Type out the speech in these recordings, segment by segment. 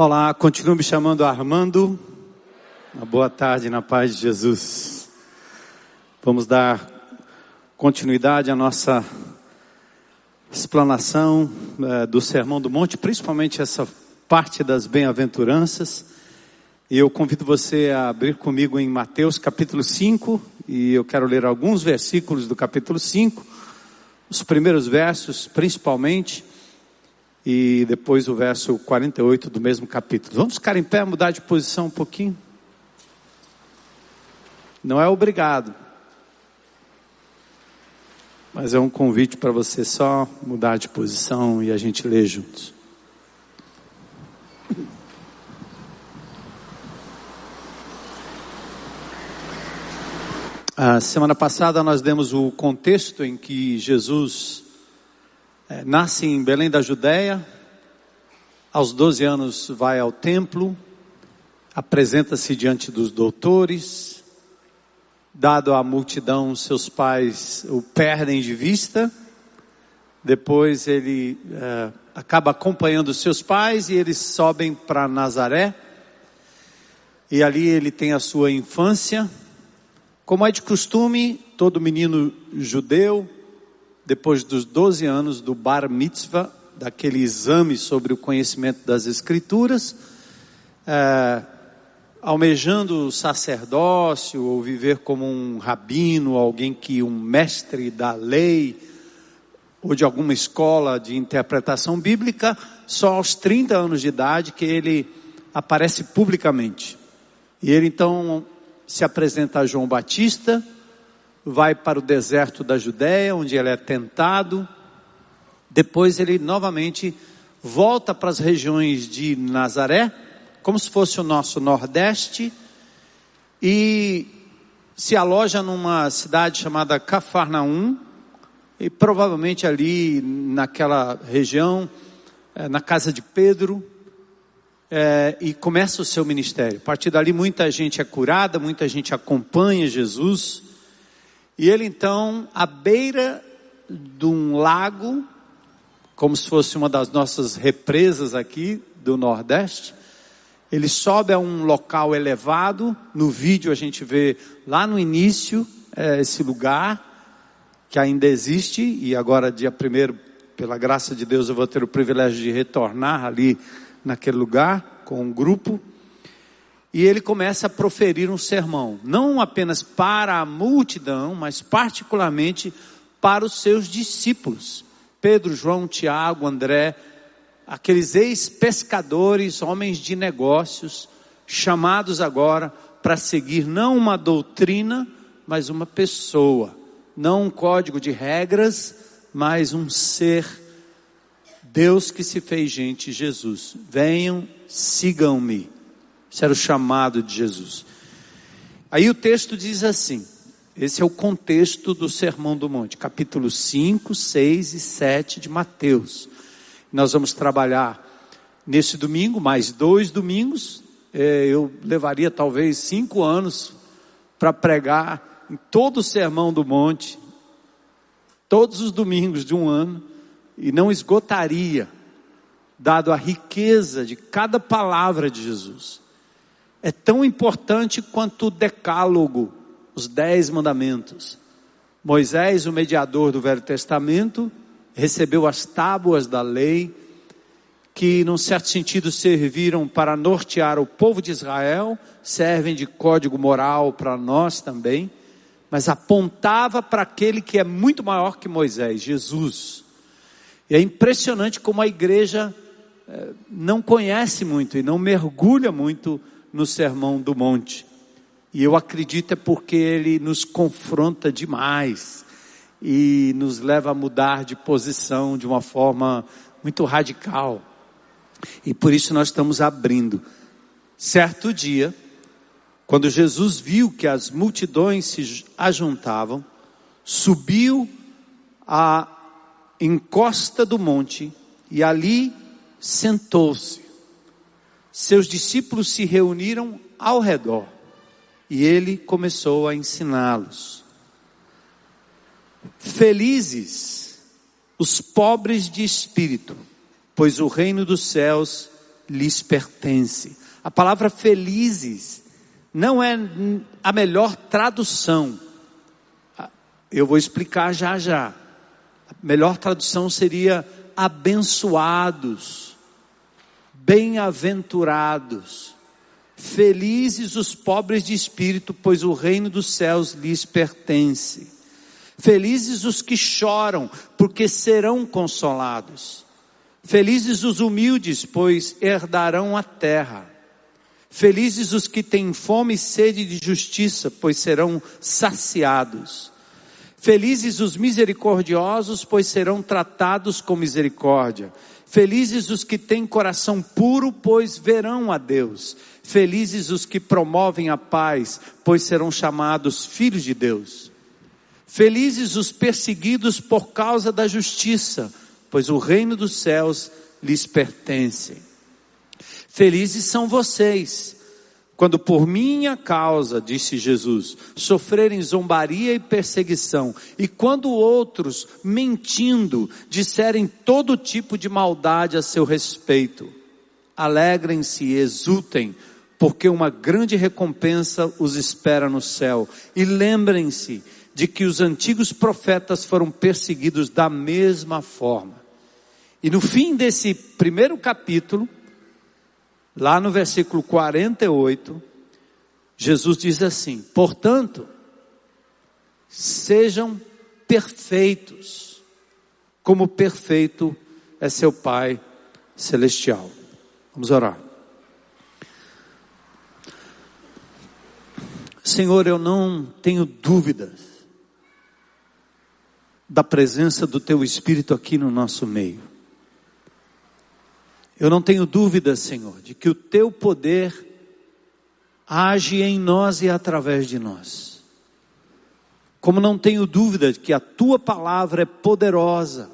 Olá, continuo me chamando Armando. Uma boa tarde na paz de Jesus. Vamos dar continuidade à nossa explanação é, do Sermão do Monte, principalmente essa parte das bem-aventuranças. E eu convido você a abrir comigo em Mateus capítulo 5, e eu quero ler alguns versículos do capítulo 5, os primeiros versos principalmente e depois o verso 48 do mesmo capítulo. Vamos ficar em pé, mudar de posição um pouquinho? Não é obrigado, mas é um convite para você só mudar de posição e a gente ler juntos. A semana passada nós demos o contexto em que Jesus nasce em Belém da Judéia, aos 12 anos vai ao templo, apresenta-se diante dos doutores, dado à multidão, seus pais o perdem de vista, depois ele é, acaba acompanhando seus pais e eles sobem para Nazaré, e ali ele tem a sua infância, como é de costume, todo menino judeu, depois dos 12 anos do bar mitzvah, daquele exame sobre o conhecimento das escrituras, é, almejando o sacerdócio ou viver como um rabino, alguém que um mestre da lei ou de alguma escola de interpretação bíblica, só aos 30 anos de idade que ele aparece publicamente. E ele então se apresenta a João Batista, vai para o deserto da Judéia, onde ele é tentado. Depois ele novamente volta para as regiões de Nazaré, como se fosse o nosso Nordeste, e se aloja numa cidade chamada Cafarnaum, e provavelmente ali naquela região, eh, na casa de Pedro, é, e começa o seu ministério. A partir dali, muita gente é curada, muita gente acompanha Jesus. E ele então, à beira de um lago, como se fosse uma das nossas represas aqui do Nordeste, ele sobe a um local elevado. No vídeo a gente vê lá no início é, esse lugar que ainda existe e agora dia primeiro, pela graça de Deus, eu vou ter o privilégio de retornar ali naquele lugar com um grupo e ele começa a proferir um sermão, não apenas para a multidão, mas particularmente para os seus discípulos. Pedro, João, Tiago, André, aqueles ex-pescadores, homens de negócios, chamados agora para seguir não uma doutrina, mas uma pessoa, não um código de regras, mas um ser. Deus que se fez gente, Jesus. Venham, sigam-me. Esse era o chamado de Jesus. Aí o texto diz assim: esse é o contexto do Sermão do Monte, capítulo 5, 6 e 7 de Mateus. Nós vamos trabalhar nesse domingo, mais dois domingos. É, eu levaria talvez cinco anos para pregar em todo o Sermão do Monte, todos os domingos de um ano, e não esgotaria, dado a riqueza de cada palavra de Jesus é tão importante quanto o decálogo, os dez mandamentos. Moisés, o mediador do Velho Testamento, recebeu as tábuas da lei, que num certo sentido serviram para nortear o povo de Israel, servem de código moral para nós também, mas apontava para aquele que é muito maior que Moisés, Jesus. E é impressionante como a igreja eh, não conhece muito e não mergulha muito no Sermão do Monte. E eu acredito é porque ele nos confronta demais e nos leva a mudar de posição de uma forma muito radical. E por isso nós estamos abrindo. Certo dia, quando Jesus viu que as multidões se ajuntavam, subiu à encosta do monte e ali sentou-se seus discípulos se reuniram ao redor e ele começou a ensiná-los. Felizes os pobres de espírito, pois o reino dos céus lhes pertence. A palavra felizes não é a melhor tradução. Eu vou explicar já já. A melhor tradução seria abençoados, bem-aventurados, felizes os pobres de espírito, pois o reino dos céus lhes pertence. Felizes os que choram, porque serão consolados. Felizes os humildes, pois herdarão a terra. Felizes os que têm fome e sede de justiça, pois serão saciados. Felizes os misericordiosos, pois serão tratados com misericórdia. Felizes os que têm coração puro, pois verão a Deus. Felizes os que promovem a paz, pois serão chamados filhos de Deus. Felizes os perseguidos por causa da justiça, pois o reino dos céus lhes pertence. Felizes são vocês, quando por minha causa, disse Jesus, sofrerem zombaria e perseguição, e quando outros, mentindo, disserem todo tipo de maldade a seu respeito. Alegrem-se e exultem, porque uma grande recompensa os espera no céu. E lembrem-se de que os antigos profetas foram perseguidos da mesma forma. E no fim desse primeiro capítulo, Lá no versículo 48, Jesus diz assim: portanto, sejam perfeitos, como perfeito é seu Pai Celestial. Vamos orar. Senhor, eu não tenho dúvidas da presença do Teu Espírito aqui no nosso meio. Eu não tenho dúvida, Senhor, de que o teu poder age em nós e através de nós. Como não tenho dúvida de que a tua palavra é poderosa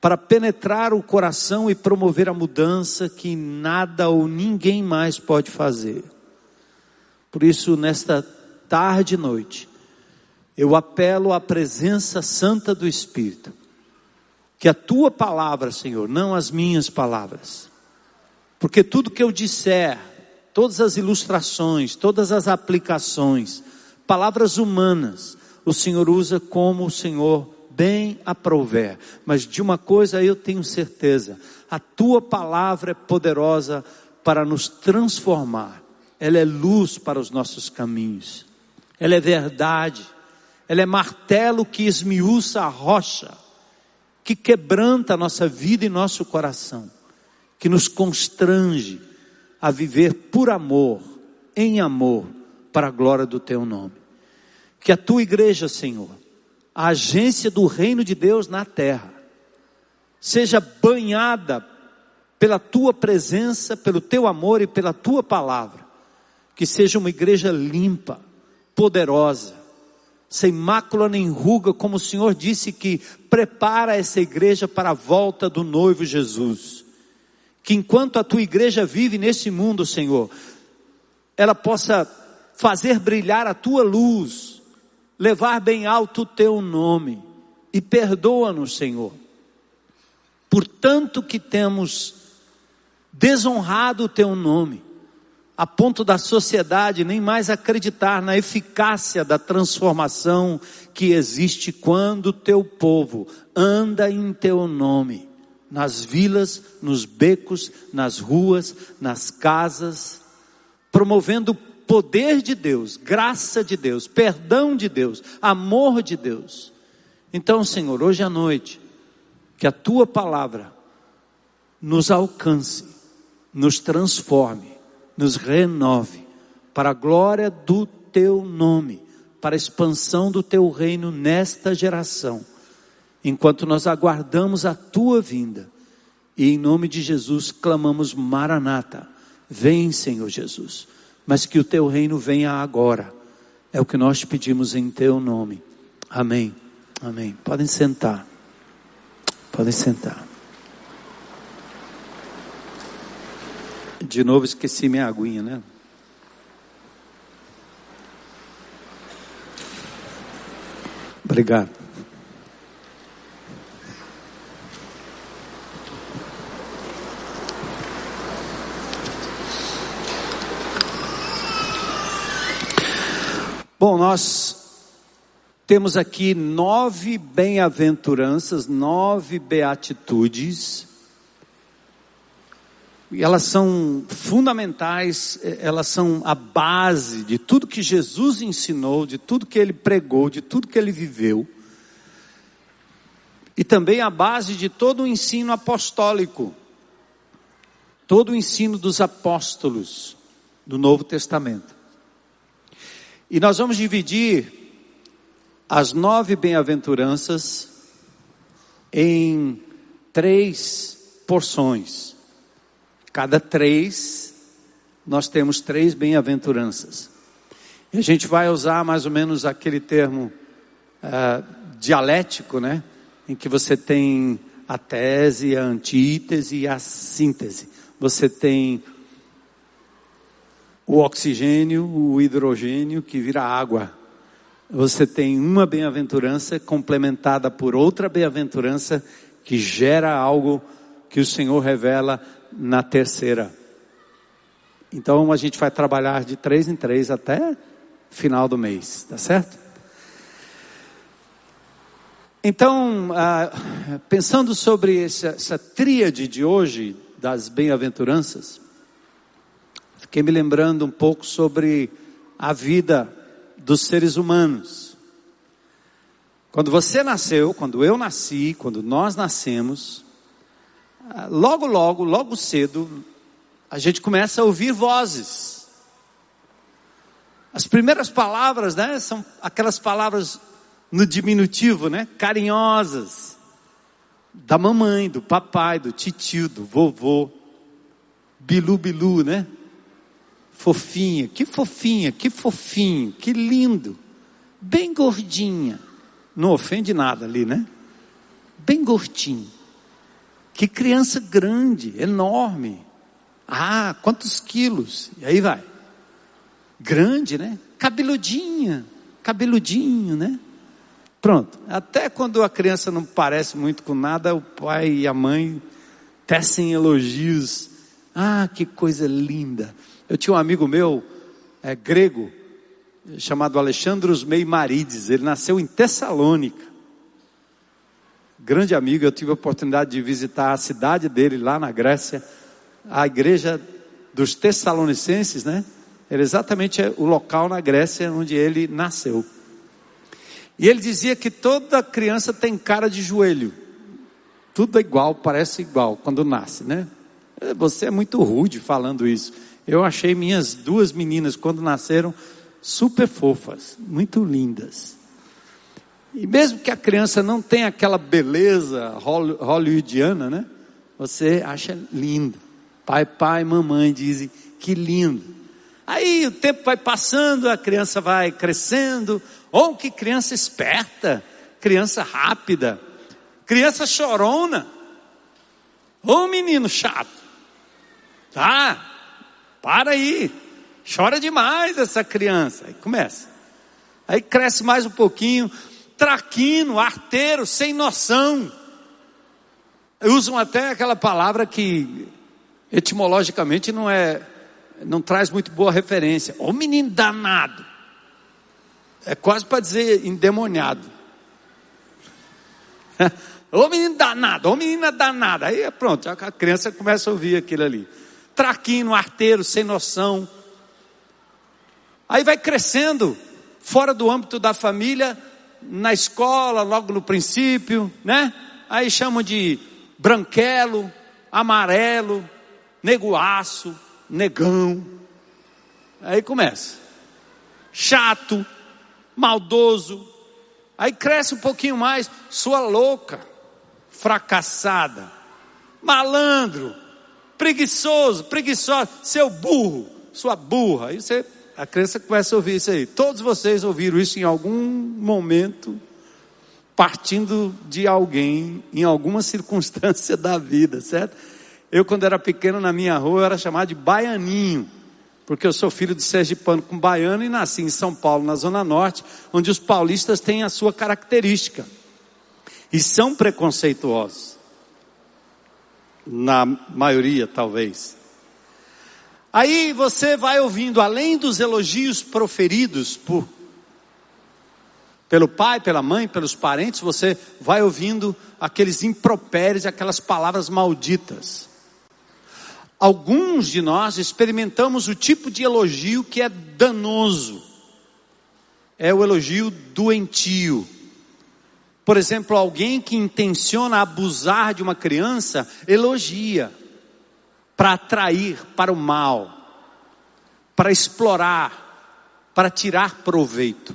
para penetrar o coração e promover a mudança que nada ou ninguém mais pode fazer. Por isso, nesta tarde e noite, eu apelo à presença santa do Espírito que a tua palavra, Senhor, não as minhas palavras. Porque tudo que eu disser, todas as ilustrações, todas as aplicações, palavras humanas, o Senhor usa como o Senhor bem aprouver. Mas de uma coisa eu tenho certeza: a tua palavra é poderosa para nos transformar. Ela é luz para os nossos caminhos. Ela é verdade. Ela é martelo que esmiuça a rocha que quebranta a nossa vida e nosso coração, que nos constrange a viver por amor, em amor, para a glória do teu nome. Que a tua igreja, Senhor, a agência do reino de Deus na terra, seja banhada pela tua presença, pelo teu amor e pela tua palavra. Que seja uma igreja limpa, poderosa, sem mácula nem ruga, como o Senhor disse que prepara essa igreja para a volta do noivo Jesus. Que enquanto a tua igreja vive nesse mundo, Senhor, ela possa fazer brilhar a tua luz, levar bem alto o teu nome, e perdoa-nos, Senhor, por tanto que temos desonrado o teu nome a ponto da sociedade nem mais acreditar na eficácia da transformação que existe quando teu povo anda em teu nome, nas vilas, nos becos, nas ruas, nas casas, promovendo poder de Deus, graça de Deus, perdão de Deus, amor de Deus. Então, Senhor, hoje à noite, que a tua palavra nos alcance, nos transforme nos renove para a glória do teu nome, para a expansão do teu reino nesta geração, enquanto nós aguardamos a tua vinda. E em nome de Jesus clamamos Maranata. Vem, Senhor Jesus, mas que o teu reino venha agora. É o que nós pedimos em teu nome. Amém. Amém. Podem sentar. Podem sentar. De novo esqueci minha aguinha, né? Obrigado. Bom, nós temos aqui nove bem-aventuranças, nove beatitudes elas são fundamentais, elas são a base de tudo que Jesus ensinou, de tudo que ele pregou, de tudo que ele viveu, e também a base de todo o ensino apostólico, todo o ensino dos apóstolos do Novo Testamento. E nós vamos dividir as nove bem-aventuranças em três porções. Cada três, nós temos três bem-aventuranças. E a gente vai usar mais ou menos aquele termo uh, dialético, né? Em que você tem a tese, a antítese e a síntese. Você tem o oxigênio, o hidrogênio que vira água. Você tem uma bem-aventurança complementada por outra bem-aventurança que gera algo que o Senhor revela na terceira. Então a gente vai trabalhar de três em três até final do mês, tá certo? Então, ah, pensando sobre essa, essa tríade de hoje das bem-aventuranças, Fiquei me lembrando um pouco sobre a vida dos seres humanos. Quando você nasceu, quando eu nasci, quando nós nascemos, logo, logo, logo cedo, a gente começa a ouvir vozes. As primeiras palavras, né, são aquelas palavras no diminutivo, né, carinhosas, da mamãe, do papai, do titio, do vovô, bilu bilu, né? fofinha, que fofinha, que fofinho, que lindo, bem gordinha. Não ofende nada ali, né? Bem gordinho. Que criança grande, enorme. Ah, quantos quilos? E aí vai. Grande, né? Cabeludinha, cabeludinho, né? Pronto. Até quando a criança não parece muito com nada, o pai e a mãe tecem elogios. Ah, que coisa linda. Eu tinha um amigo meu, é, grego, chamado Alexandros Meimarides. Ele nasceu em Tessalônica. Grande amigo, eu tive a oportunidade de visitar a cidade dele lá na Grécia, a igreja dos Tessalonicenses, né? Era exatamente o local na Grécia onde ele nasceu. E ele dizia que toda criança tem cara de joelho. Tudo é igual, parece igual quando nasce, né? Você é muito rude falando isso. Eu achei minhas duas meninas, quando nasceram, super fofas, muito lindas. E mesmo que a criança não tenha aquela beleza hollywoodiana, né? Você acha lindo. Pai, pai, mamãe dizem que lindo. Aí o tempo vai passando, a criança vai crescendo. Ou que criança esperta, criança rápida, criança chorona. Ou menino chato. Tá? Para aí. Chora demais essa criança. Aí começa. Aí cresce mais um pouquinho. Traquino, arteiro, sem noção. Usam até aquela palavra que etimologicamente não é, não traz muito boa referência. Ô menino danado. É quase para dizer endemoniado. Ô menino danado, ô menina danada. Aí pronto, a criança começa a ouvir aquilo ali traquino, arteiro, sem noção. Aí vai crescendo, fora do âmbito da família, na escola, logo no princípio, né? Aí chamam de branquelo, amarelo, neguaço, negão. Aí começa. Chato, maldoso. Aí cresce um pouquinho mais, sua louca, fracassada, malandro, preguiçoso, preguiçosa, seu burro, sua burra. Aí você, a criança começa a ouvir isso aí. Todos vocês ouviram isso em algum momento, partindo de alguém, em alguma circunstância da vida, certo? Eu, quando era pequeno, na minha rua, eu era chamado de baianinho, porque eu sou filho de sergipano com baiano e nasci em São Paulo, na Zona Norte, onde os paulistas têm a sua característica. E são preconceituosos na maioria talvez. Aí você vai ouvindo, além dos elogios proferidos por Pelo pai, pela mãe, pelos parentes, você vai ouvindo aqueles impropérios, aquelas palavras malditas. Alguns de nós experimentamos o tipo de elogio que é danoso. É o elogio doentio. Por exemplo, alguém que intenciona abusar de uma criança, elogia para atrair para o mal, para explorar, para tirar proveito.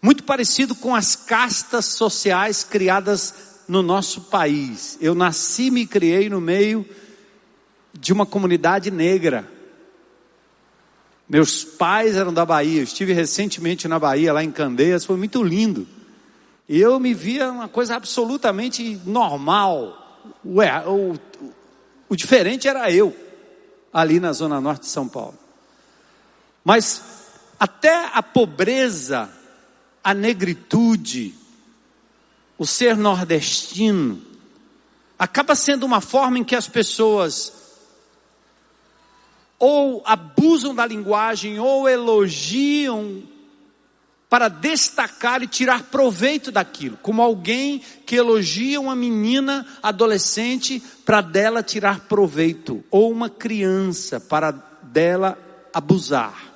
Muito parecido com as castas sociais criadas no nosso país. Eu nasci e me criei no meio de uma comunidade negra. Meus pais eram da Bahia, eu estive recentemente na Bahia, lá em Candeias, foi muito lindo. E eu me via uma coisa absolutamente normal. Ué, o, o diferente era eu, ali na zona norte de São Paulo. Mas até a pobreza, a negritude, o ser nordestino, acaba sendo uma forma em que as pessoas ou abusam da linguagem ou elogiam para destacar e tirar proveito daquilo, como alguém que elogia uma menina adolescente para dela tirar proveito, ou uma criança para dela abusar.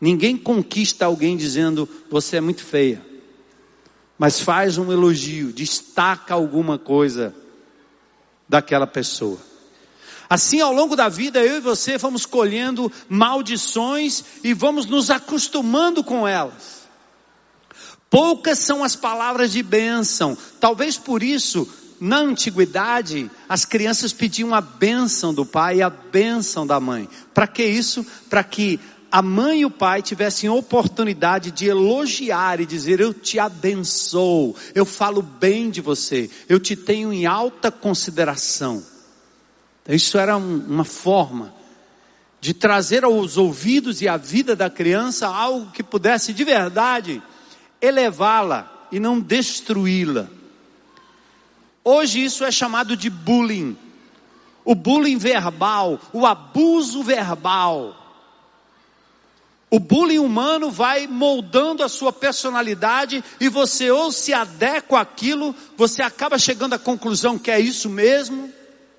Ninguém conquista alguém dizendo você é muito feia, mas faz um elogio, destaca alguma coisa daquela pessoa. Assim, ao longo da vida, eu e você vamos colhendo maldições e vamos nos acostumando com elas. Poucas são as palavras de bênção. Talvez por isso, na antiguidade, as crianças pediam a bênção do pai e a bênção da mãe. Para que isso? Para que a mãe e o pai tivessem oportunidade de elogiar e dizer: Eu te abençoo, eu falo bem de você, eu te tenho em alta consideração. Isso era um, uma forma de trazer aos ouvidos e à vida da criança algo que pudesse de verdade elevá-la e não destruí-la. Hoje isso é chamado de bullying. O bullying verbal, o abuso verbal. O bullying humano vai moldando a sua personalidade e você ou se adequa àquilo, você acaba chegando à conclusão que é isso mesmo,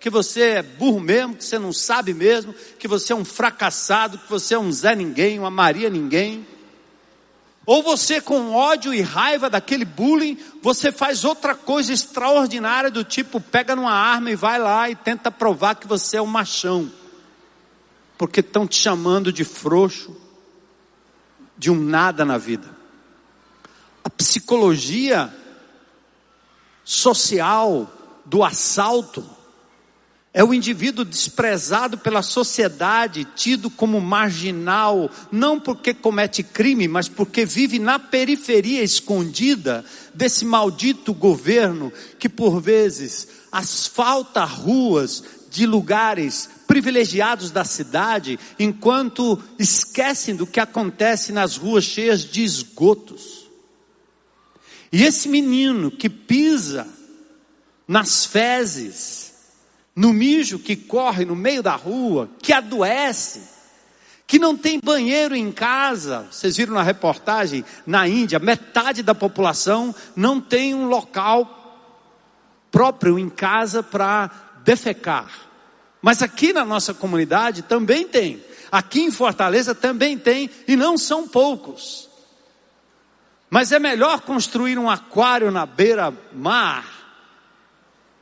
que você é burro mesmo, que você não sabe mesmo, que você é um fracassado, que você é um Zé Ninguém, uma Maria Ninguém. Ou você com ódio e raiva daquele bullying, você faz outra coisa extraordinária do tipo, pega numa arma e vai lá e tenta provar que você é um machão. Porque estão te chamando de frouxo, de um nada na vida. A psicologia social do assalto é o indivíduo desprezado pela sociedade, tido como marginal, não porque comete crime, mas porque vive na periferia escondida desse maldito governo que por vezes asfalta ruas de lugares privilegiados da cidade, enquanto esquecem do que acontece nas ruas cheias de esgotos. E esse menino que pisa nas fezes, no mijo que corre no meio da rua, que adoece, que não tem banheiro em casa. Vocês viram na reportagem na Índia, metade da população não tem um local próprio em casa para defecar. Mas aqui na nossa comunidade também tem. Aqui em Fortaleza também tem, e não são poucos. Mas é melhor construir um aquário na beira-mar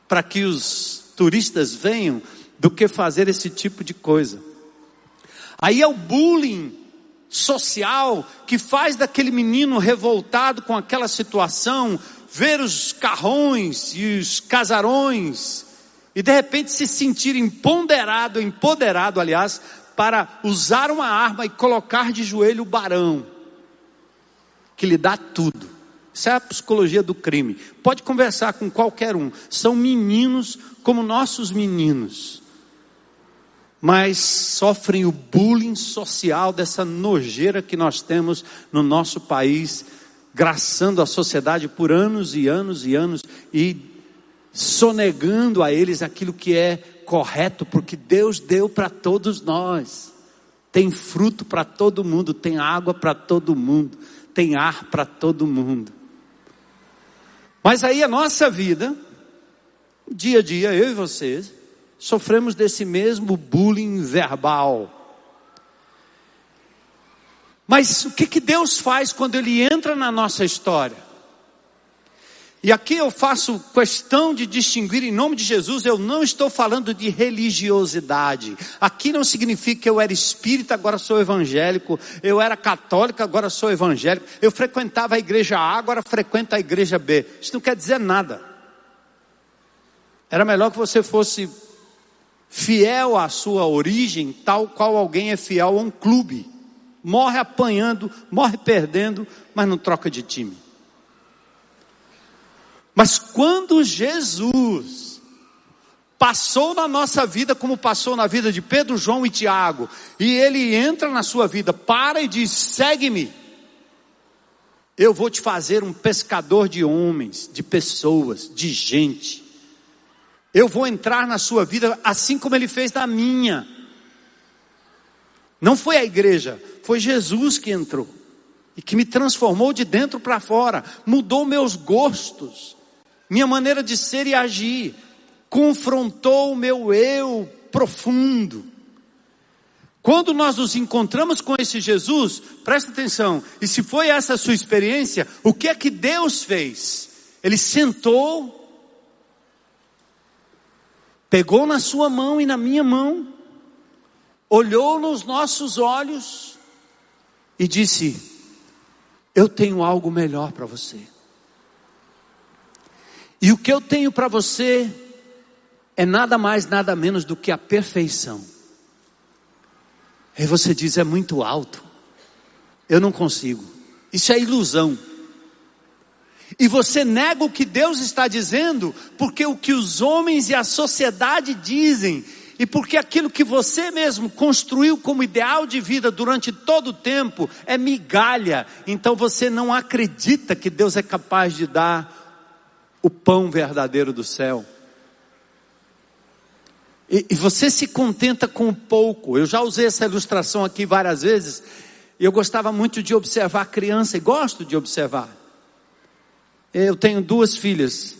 para que os turistas venham do que fazer esse tipo de coisa. Aí é o bullying social que faz daquele menino revoltado com aquela situação ver os carrões e os casarões e de repente se sentir empoderado, empoderado, aliás, para usar uma arma e colocar de joelho o barão que lhe dá tudo. Isso é a psicologia do crime. Pode conversar com qualquer um. São meninos como nossos meninos. Mas sofrem o bullying social dessa nojeira que nós temos no nosso país, graçando a sociedade por anos e anos e anos e sonegando a eles aquilo que é correto, porque Deus deu para todos nós. Tem fruto para todo mundo, tem água para todo mundo tem ar para todo mundo. Mas aí a nossa vida, dia a dia, eu e vocês, sofremos desse mesmo bullying verbal. Mas o que, que Deus faz quando Ele entra na nossa história? E aqui eu faço questão de distinguir em nome de Jesus, eu não estou falando de religiosidade. Aqui não significa que eu era espírita, agora sou evangélico. Eu era católico, agora sou evangélico. Eu frequentava a igreja A, agora frequento a igreja B. Isso não quer dizer nada. Era melhor que você fosse fiel à sua origem, tal qual alguém é fiel a um clube. Morre apanhando, morre perdendo, mas não troca de time. Mas quando Jesus passou na nossa vida como passou na vida de Pedro, João e Tiago, e ele entra na sua vida, para e diz: segue-me. Eu vou te fazer um pescador de homens, de pessoas, de gente. Eu vou entrar na sua vida assim como ele fez na minha. Não foi a igreja, foi Jesus que entrou e que me transformou de dentro para fora, mudou meus gostos, minha maneira de ser e agir, confrontou o meu eu profundo. Quando nós nos encontramos com esse Jesus, presta atenção, e se foi essa a sua experiência, o que é que Deus fez? Ele sentou, pegou na sua mão e na minha mão, olhou nos nossos olhos e disse: Eu tenho algo melhor para você. E o que eu tenho para você é nada mais, nada menos do que a perfeição. Aí você diz: é muito alto, eu não consigo, isso é ilusão. E você nega o que Deus está dizendo, porque o que os homens e a sociedade dizem, e porque aquilo que você mesmo construiu como ideal de vida durante todo o tempo é migalha, então você não acredita que Deus é capaz de dar o pão verdadeiro do céu. E, e, você se contenta com pouco. Eu já usei essa ilustração aqui várias vezes. Eu gostava muito de observar criança e gosto de observar. Eu tenho duas filhas,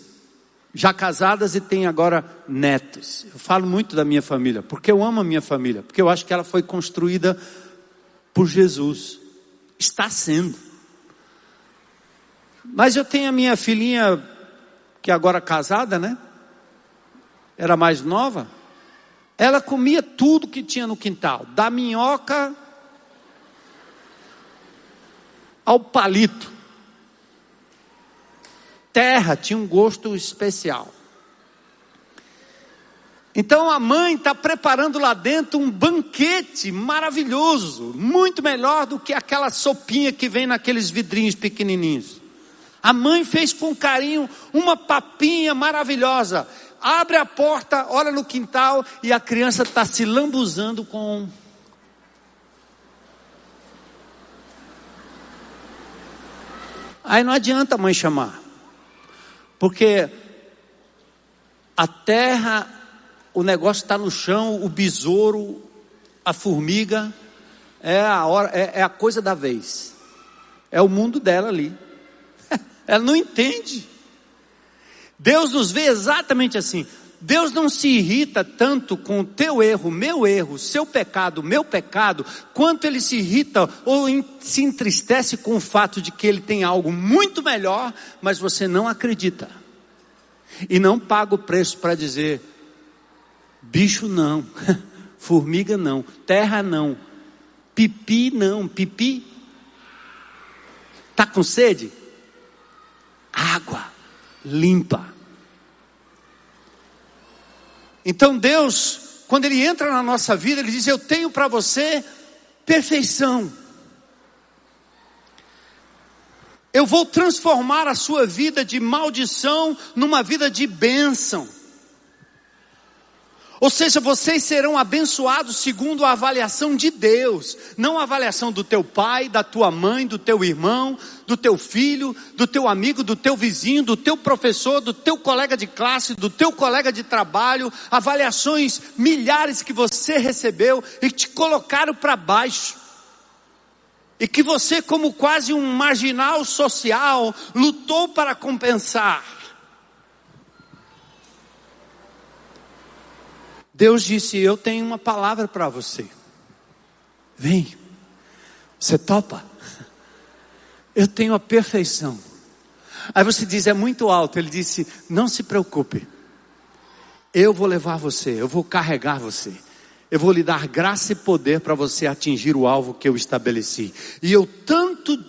já casadas e tenho agora netos. Eu falo muito da minha família, porque eu amo a minha família, porque eu acho que ela foi construída por Jesus. Está sendo. Mas eu tenho a minha filhinha que agora casada, né? Era mais nova. Ela comia tudo que tinha no quintal, da minhoca ao palito. Terra tinha um gosto especial. Então a mãe está preparando lá dentro um banquete maravilhoso, muito melhor do que aquela sopinha que vem naqueles vidrinhos pequenininhos. A mãe fez com carinho uma papinha maravilhosa. Abre a porta, olha no quintal e a criança está se lambuzando com. Aí não adianta a mãe chamar, porque a terra, o negócio está no chão, o besouro, a formiga, é a, hora, é, é a coisa da vez, é o mundo dela ali. Ela não entende. Deus nos vê exatamente assim. Deus não se irrita tanto com o teu erro, meu erro, seu pecado, meu pecado, quanto ele se irrita ou se entristece com o fato de que ele tem algo muito melhor, mas você não acredita. E não paga o preço para dizer: bicho não, formiga não, terra não, pipi não, pipi. Tá com sede? Água limpa. Então Deus, quando Ele entra na nossa vida, Ele diz: Eu tenho para você perfeição. Eu vou transformar a sua vida de maldição numa vida de bênção. Ou seja, vocês serão abençoados segundo a avaliação de Deus, não a avaliação do teu pai, da tua mãe, do teu irmão, do teu filho, do teu amigo, do teu vizinho, do teu professor, do teu colega de classe, do teu colega de trabalho, avaliações milhares que você recebeu e te colocaram para baixo. e que você, como quase um marginal social, lutou para compensar. Deus disse: Eu tenho uma palavra para você. Vem, você topa? Eu tenho a perfeição. Aí você diz: É muito alto. Ele disse: Não se preocupe. Eu vou levar você, eu vou carregar você. Eu vou lhe dar graça e poder para você atingir o alvo que eu estabeleci. E eu tanto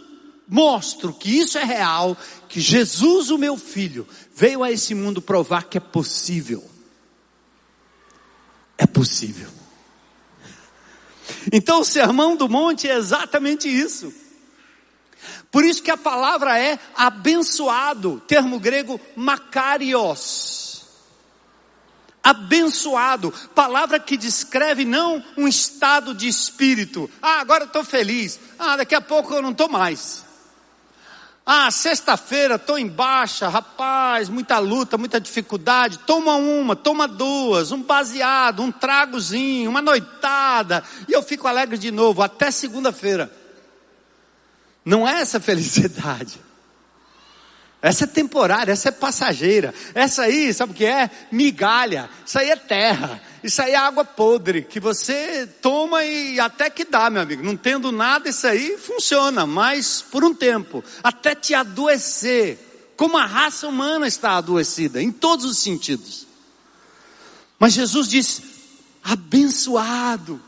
mostro que isso é real, que Jesus, o meu filho, veio a esse mundo provar que é possível. É possível. Então o sermão do monte é exatamente isso. Por isso que a palavra é abençoado, termo grego makarios abençoado, palavra que descreve não um estado de espírito. Ah, agora eu estou feliz. Ah, daqui a pouco eu não estou mais. Ah, sexta-feira estou em baixa, rapaz, muita luta, muita dificuldade. Toma uma, toma duas, um baseado, um tragozinho, uma noitada, e eu fico alegre de novo até segunda-feira. Não é essa felicidade. Essa é temporária, essa é passageira. Essa aí, sabe o que é? Migalha. Isso aí é terra. Isso aí é água podre que você toma e até que dá, meu amigo. Não tendo nada, isso aí funciona, mas por um tempo, até te adoecer. Como a raça humana está adoecida, em todos os sentidos. Mas Jesus diz: abençoado.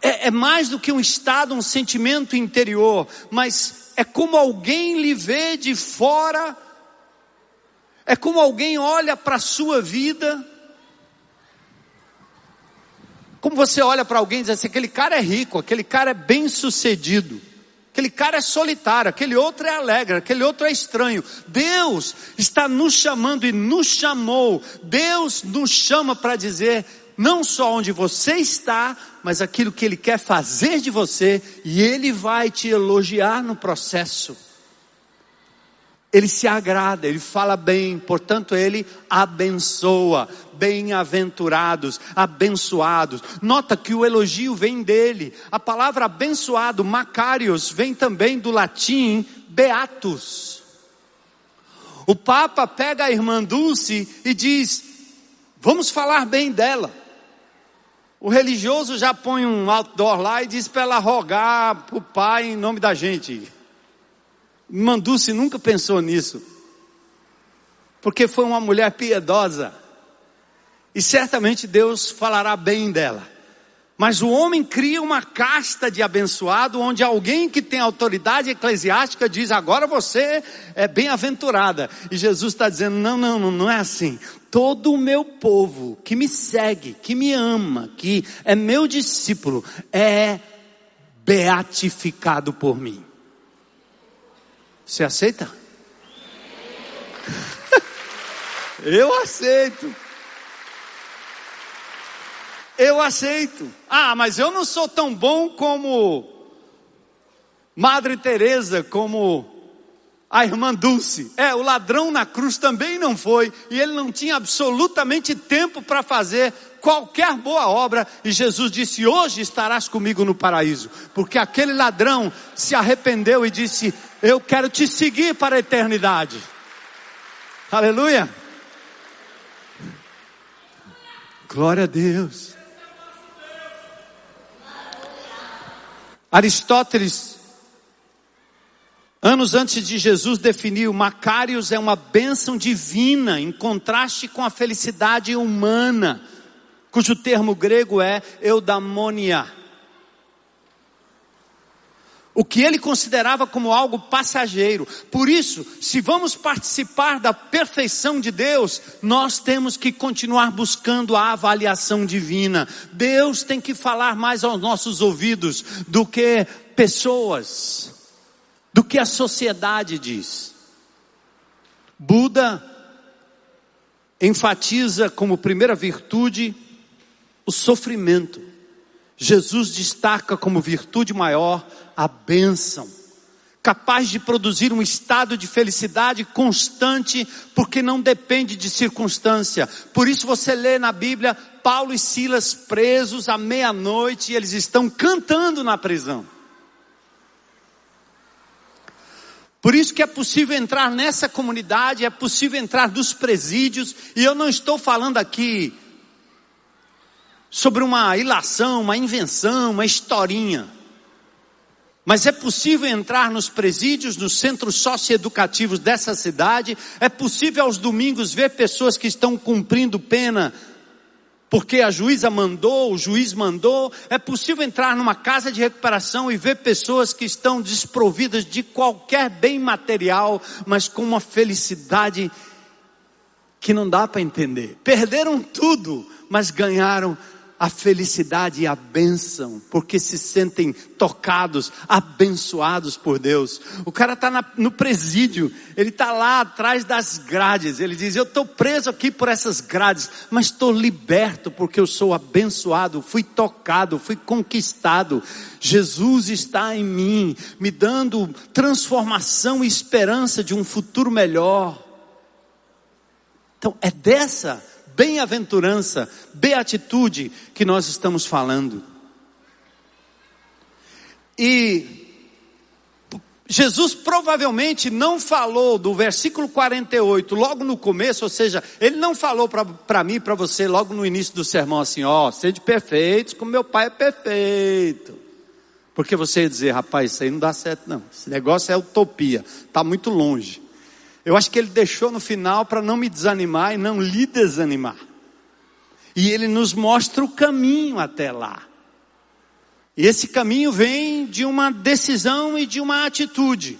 É, é mais do que um estado, um sentimento interior, mas é como alguém lhe vê de fora, é como alguém olha para a sua vida, como você olha para alguém e diz assim: aquele cara é rico, aquele cara é bem sucedido, aquele cara é solitário, aquele outro é alegre, aquele outro é estranho. Deus está nos chamando e nos chamou, Deus nos chama para dizer: não só onde você está, mas aquilo que Ele quer fazer de você, e Ele vai te elogiar no processo. Ele se agrada, Ele fala bem, portanto Ele abençoa, bem-aventurados, abençoados. Nota que o elogio vem dele. A palavra abençoado, Macarios, vem também do latim beatus. O Papa pega a irmã Dulce e diz: Vamos falar bem dela. O religioso já põe um outdoor lá e diz para ela rogar para o pai em nome da gente. Manduce nunca pensou nisso. Porque foi uma mulher piedosa. E certamente Deus falará bem dela. Mas o homem cria uma casta de abençoado, onde alguém que tem autoridade eclesiástica diz: agora você é bem-aventurada. E Jesus está dizendo: não, não, não é assim todo o meu povo que me segue, que me ama, que é meu discípulo, é beatificado por mim. Você aceita? Eu aceito. Eu aceito. Ah, mas eu não sou tão bom como Madre Teresa, como a irmã Dulce. É, o ladrão na cruz também não foi, e ele não tinha absolutamente tempo para fazer qualquer boa obra, e Jesus disse: Hoje estarás comigo no paraíso, porque aquele ladrão se arrependeu e disse: Eu quero te seguir para a eternidade. Aleluia. Glória a Deus. Aristóteles Anos antes de Jesus definir o Macários é uma bênção divina, em contraste com a felicidade humana, cujo termo grego é eudaimonia. O que ele considerava como algo passageiro. Por isso, se vamos participar da perfeição de Deus, nós temos que continuar buscando a avaliação divina. Deus tem que falar mais aos nossos ouvidos do que pessoas do que a sociedade diz. Buda enfatiza como primeira virtude o sofrimento. Jesus destaca como virtude maior a bênção. capaz de produzir um estado de felicidade constante, porque não depende de circunstância. Por isso você lê na Bíblia Paulo e Silas presos à meia-noite e eles estão cantando na prisão. Por isso que é possível entrar nessa comunidade, é possível entrar nos presídios, e eu não estou falando aqui sobre uma ilação, uma invenção, uma historinha. Mas é possível entrar nos presídios, nos centros socioeducativos dessa cidade, é possível aos domingos ver pessoas que estão cumprindo pena porque a juíza mandou, o juiz mandou, é possível entrar numa casa de recuperação e ver pessoas que estão desprovidas de qualquer bem material, mas com uma felicidade que não dá para entender. Perderam tudo, mas ganharam a felicidade e a bênção, porque se sentem tocados, abençoados por Deus. O cara está no presídio, ele está lá atrás das grades, ele diz: Eu estou preso aqui por essas grades, mas estou liberto porque eu sou abençoado, fui tocado, fui conquistado. Jesus está em mim, me dando transformação e esperança de um futuro melhor. Então, é dessa bem-aventurança, beatitude que nós estamos falando. E Jesus provavelmente não falou do versículo 48, logo no começo, ou seja, ele não falou para mim, para você, logo no início do sermão, assim: ó, sede perfeitos como meu pai é perfeito. Porque você ia dizer, rapaz, isso aí não dá certo, não. Esse negócio é utopia, está muito longe. Eu acho que ele deixou no final para não me desanimar e não lhe desanimar. E ele nos mostra o caminho até lá. E esse caminho vem de uma decisão e de uma atitude.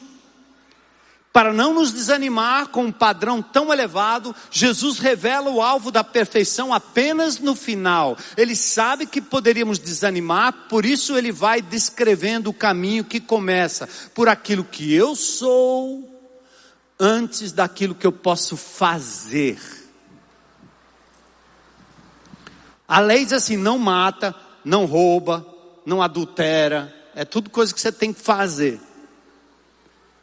Para não nos desanimar com um padrão tão elevado, Jesus revela o alvo da perfeição apenas no final. Ele sabe que poderíamos desanimar, por isso ele vai descrevendo o caminho que começa por aquilo que eu sou, antes daquilo que eu posso fazer. A lei diz assim: não mata, não rouba, não adultera, é tudo coisa que você tem que fazer.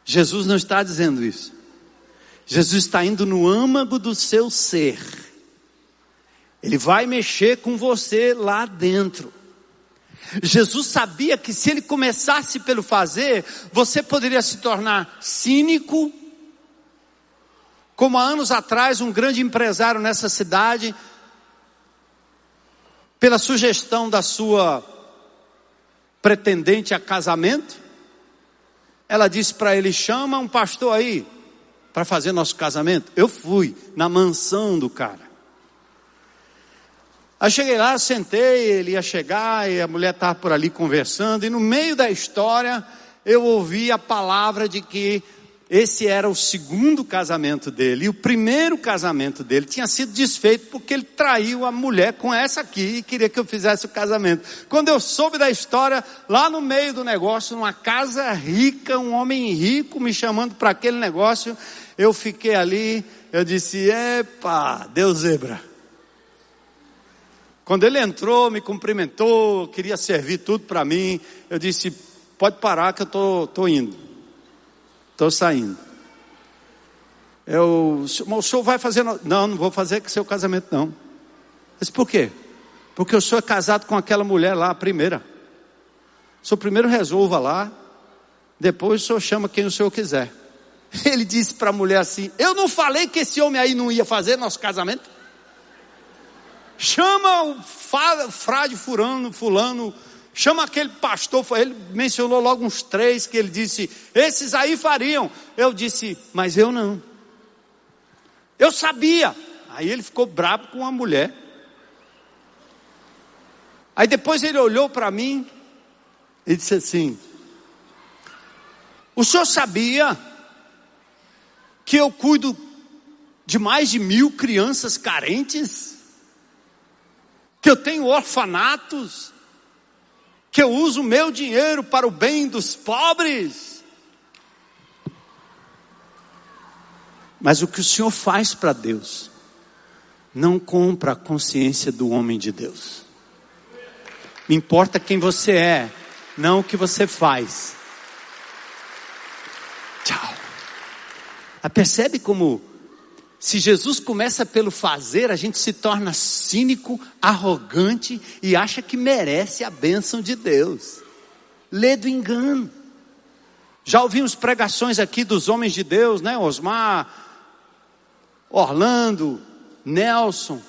Jesus não está dizendo isso. Jesus está indo no âmago do seu ser. Ele vai mexer com você lá dentro. Jesus sabia que se ele começasse pelo fazer, você poderia se tornar cínico, como há anos atrás, um grande empresário nessa cidade, pela sugestão da sua pretendente a casamento, ela disse para ele: chama um pastor aí para fazer nosso casamento. Eu fui na mansão do cara. Aí cheguei lá, sentei, ele ia chegar e a mulher estava por ali conversando, e no meio da história eu ouvi a palavra de que esse era o segundo casamento dele. E o primeiro casamento dele tinha sido desfeito porque ele traiu a mulher com essa aqui e queria que eu fizesse o casamento. Quando eu soube da história, lá no meio do negócio, numa casa rica, um homem rico me chamando para aquele negócio, eu fiquei ali, eu disse: Epa, Deus zebra. Quando ele entrou, me cumprimentou, queria servir tudo para mim, eu disse: Pode parar que eu tô, tô indo. Estou saindo. Eu, o senhor vai fazer. No... Não, não vou fazer seu casamento, não. Mas por quê? Porque o senhor é casado com aquela mulher lá, a primeira. O senhor primeiro resolva lá, depois o senhor chama quem o senhor quiser. Ele disse para a mulher assim: Eu não falei que esse homem aí não ia fazer nosso casamento? Chama o frade furano, fulano, Chama aquele pastor, ele mencionou logo uns três que ele disse: esses aí fariam. Eu disse, mas eu não. Eu sabia. Aí ele ficou bravo com a mulher. Aí depois ele olhou para mim e disse assim: O senhor sabia que eu cuido de mais de mil crianças carentes? Que eu tenho orfanatos? Que eu uso o meu dinheiro para o bem dos pobres. Mas o que o Senhor faz para Deus, não compra a consciência do homem de Deus. Me importa quem você é, não o que você faz. Tchau. Ah, percebe como se Jesus começa pelo fazer, a gente se torna cínico, arrogante e acha que merece a bênção de Deus. Lê do engano. Já ouvimos pregações aqui dos homens de Deus, né? Osmar, Orlando, Nelson.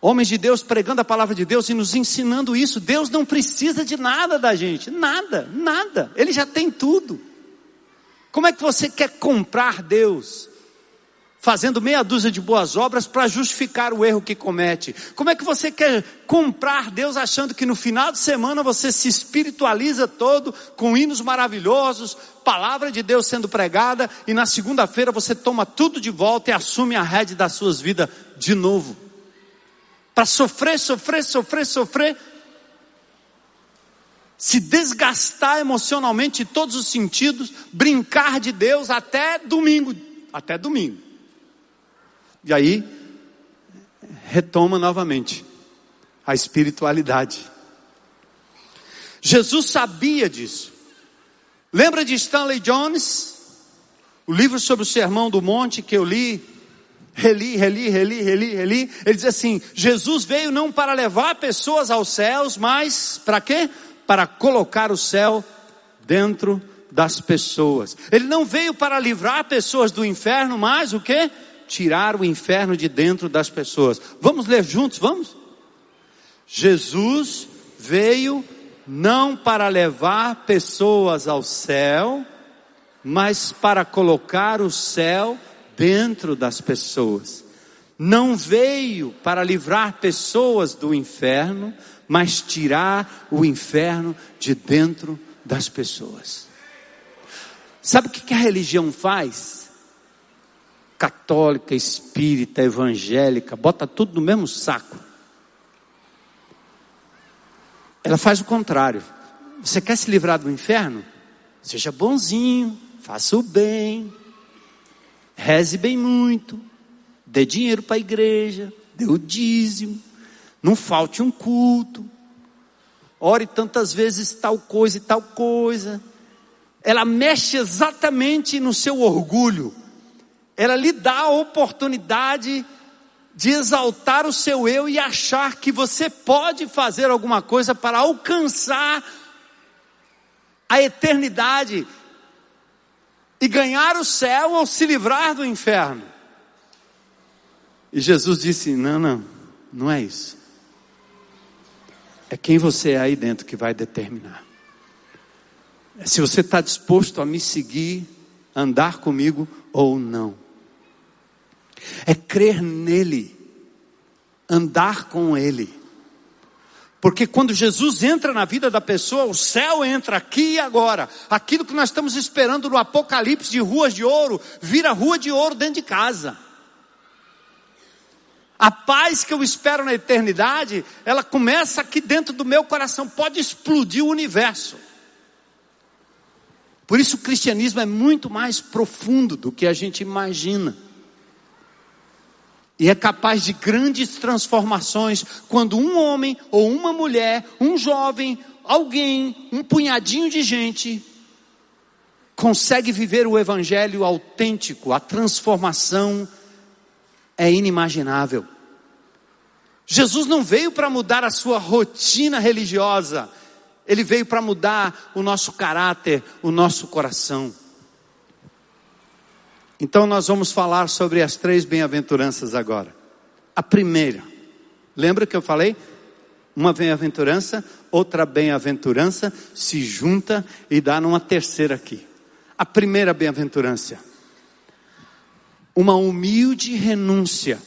Homens de Deus pregando a palavra de Deus e nos ensinando isso. Deus não precisa de nada da gente, nada, nada. Ele já tem tudo. Como é que você quer comprar Deus? Fazendo meia dúzia de boas obras para justificar o erro que comete? Como é que você quer comprar Deus achando que no final de semana você se espiritualiza todo com hinos maravilhosos, palavra de Deus sendo pregada e na segunda-feira você toma tudo de volta e assume a rede das suas vidas de novo? Para sofrer, sofrer, sofrer, sofrer, se desgastar emocionalmente em todos os sentidos, brincar de Deus até domingo, até domingo. E aí, retoma novamente a espiritualidade. Jesus sabia disso. Lembra de Stanley Jones? O livro sobre o Sermão do Monte que eu li, reli, reli, reli, reli, reli. Ele diz assim: Jesus veio não para levar pessoas aos céus, mas para quê? Para colocar o céu dentro das pessoas. Ele não veio para livrar pessoas do inferno, mas o quê? Tirar o inferno de dentro das pessoas. Vamos ler juntos, vamos? Jesus veio não para levar pessoas ao céu, mas para colocar o céu dentro das pessoas. Não veio para livrar pessoas do inferno, mas tirar o inferno de dentro das pessoas. Sabe o que a religião faz? Católica, espírita, evangélica, bota tudo no mesmo saco. Ela faz o contrário. Você quer se livrar do inferno? Seja bonzinho, faça o bem, reze bem muito, dê dinheiro para a igreja, dê o dízimo, não falte um culto, ore tantas vezes tal coisa e tal coisa. Ela mexe exatamente no seu orgulho ela lhe dá a oportunidade de exaltar o seu eu e achar que você pode fazer alguma coisa para alcançar a eternidade e ganhar o céu ou se livrar do inferno. E Jesus disse: Não, não, não é isso. É quem você é aí dentro que vai determinar. É se você está disposto a me seguir, andar comigo ou não é crer nele, andar com ele. Porque quando Jesus entra na vida da pessoa, o céu entra aqui e agora. Aquilo que nós estamos esperando no Apocalipse de ruas de ouro, vira rua de ouro dentro de casa. A paz que eu espero na eternidade, ela começa aqui dentro do meu coração, pode explodir o universo. Por isso o cristianismo é muito mais profundo do que a gente imagina. E é capaz de grandes transformações quando um homem ou uma mulher, um jovem, alguém, um punhadinho de gente consegue viver o evangelho autêntico, a transformação é inimaginável. Jesus não veio para mudar a sua rotina religiosa, ele veio para mudar o nosso caráter, o nosso coração. Então nós vamos falar sobre as três bem-aventuranças agora. A primeira, lembra que eu falei? Uma bem-aventurança, outra bem-aventurança se junta e dá numa terceira aqui. A primeira bem-aventurança, uma humilde renúncia.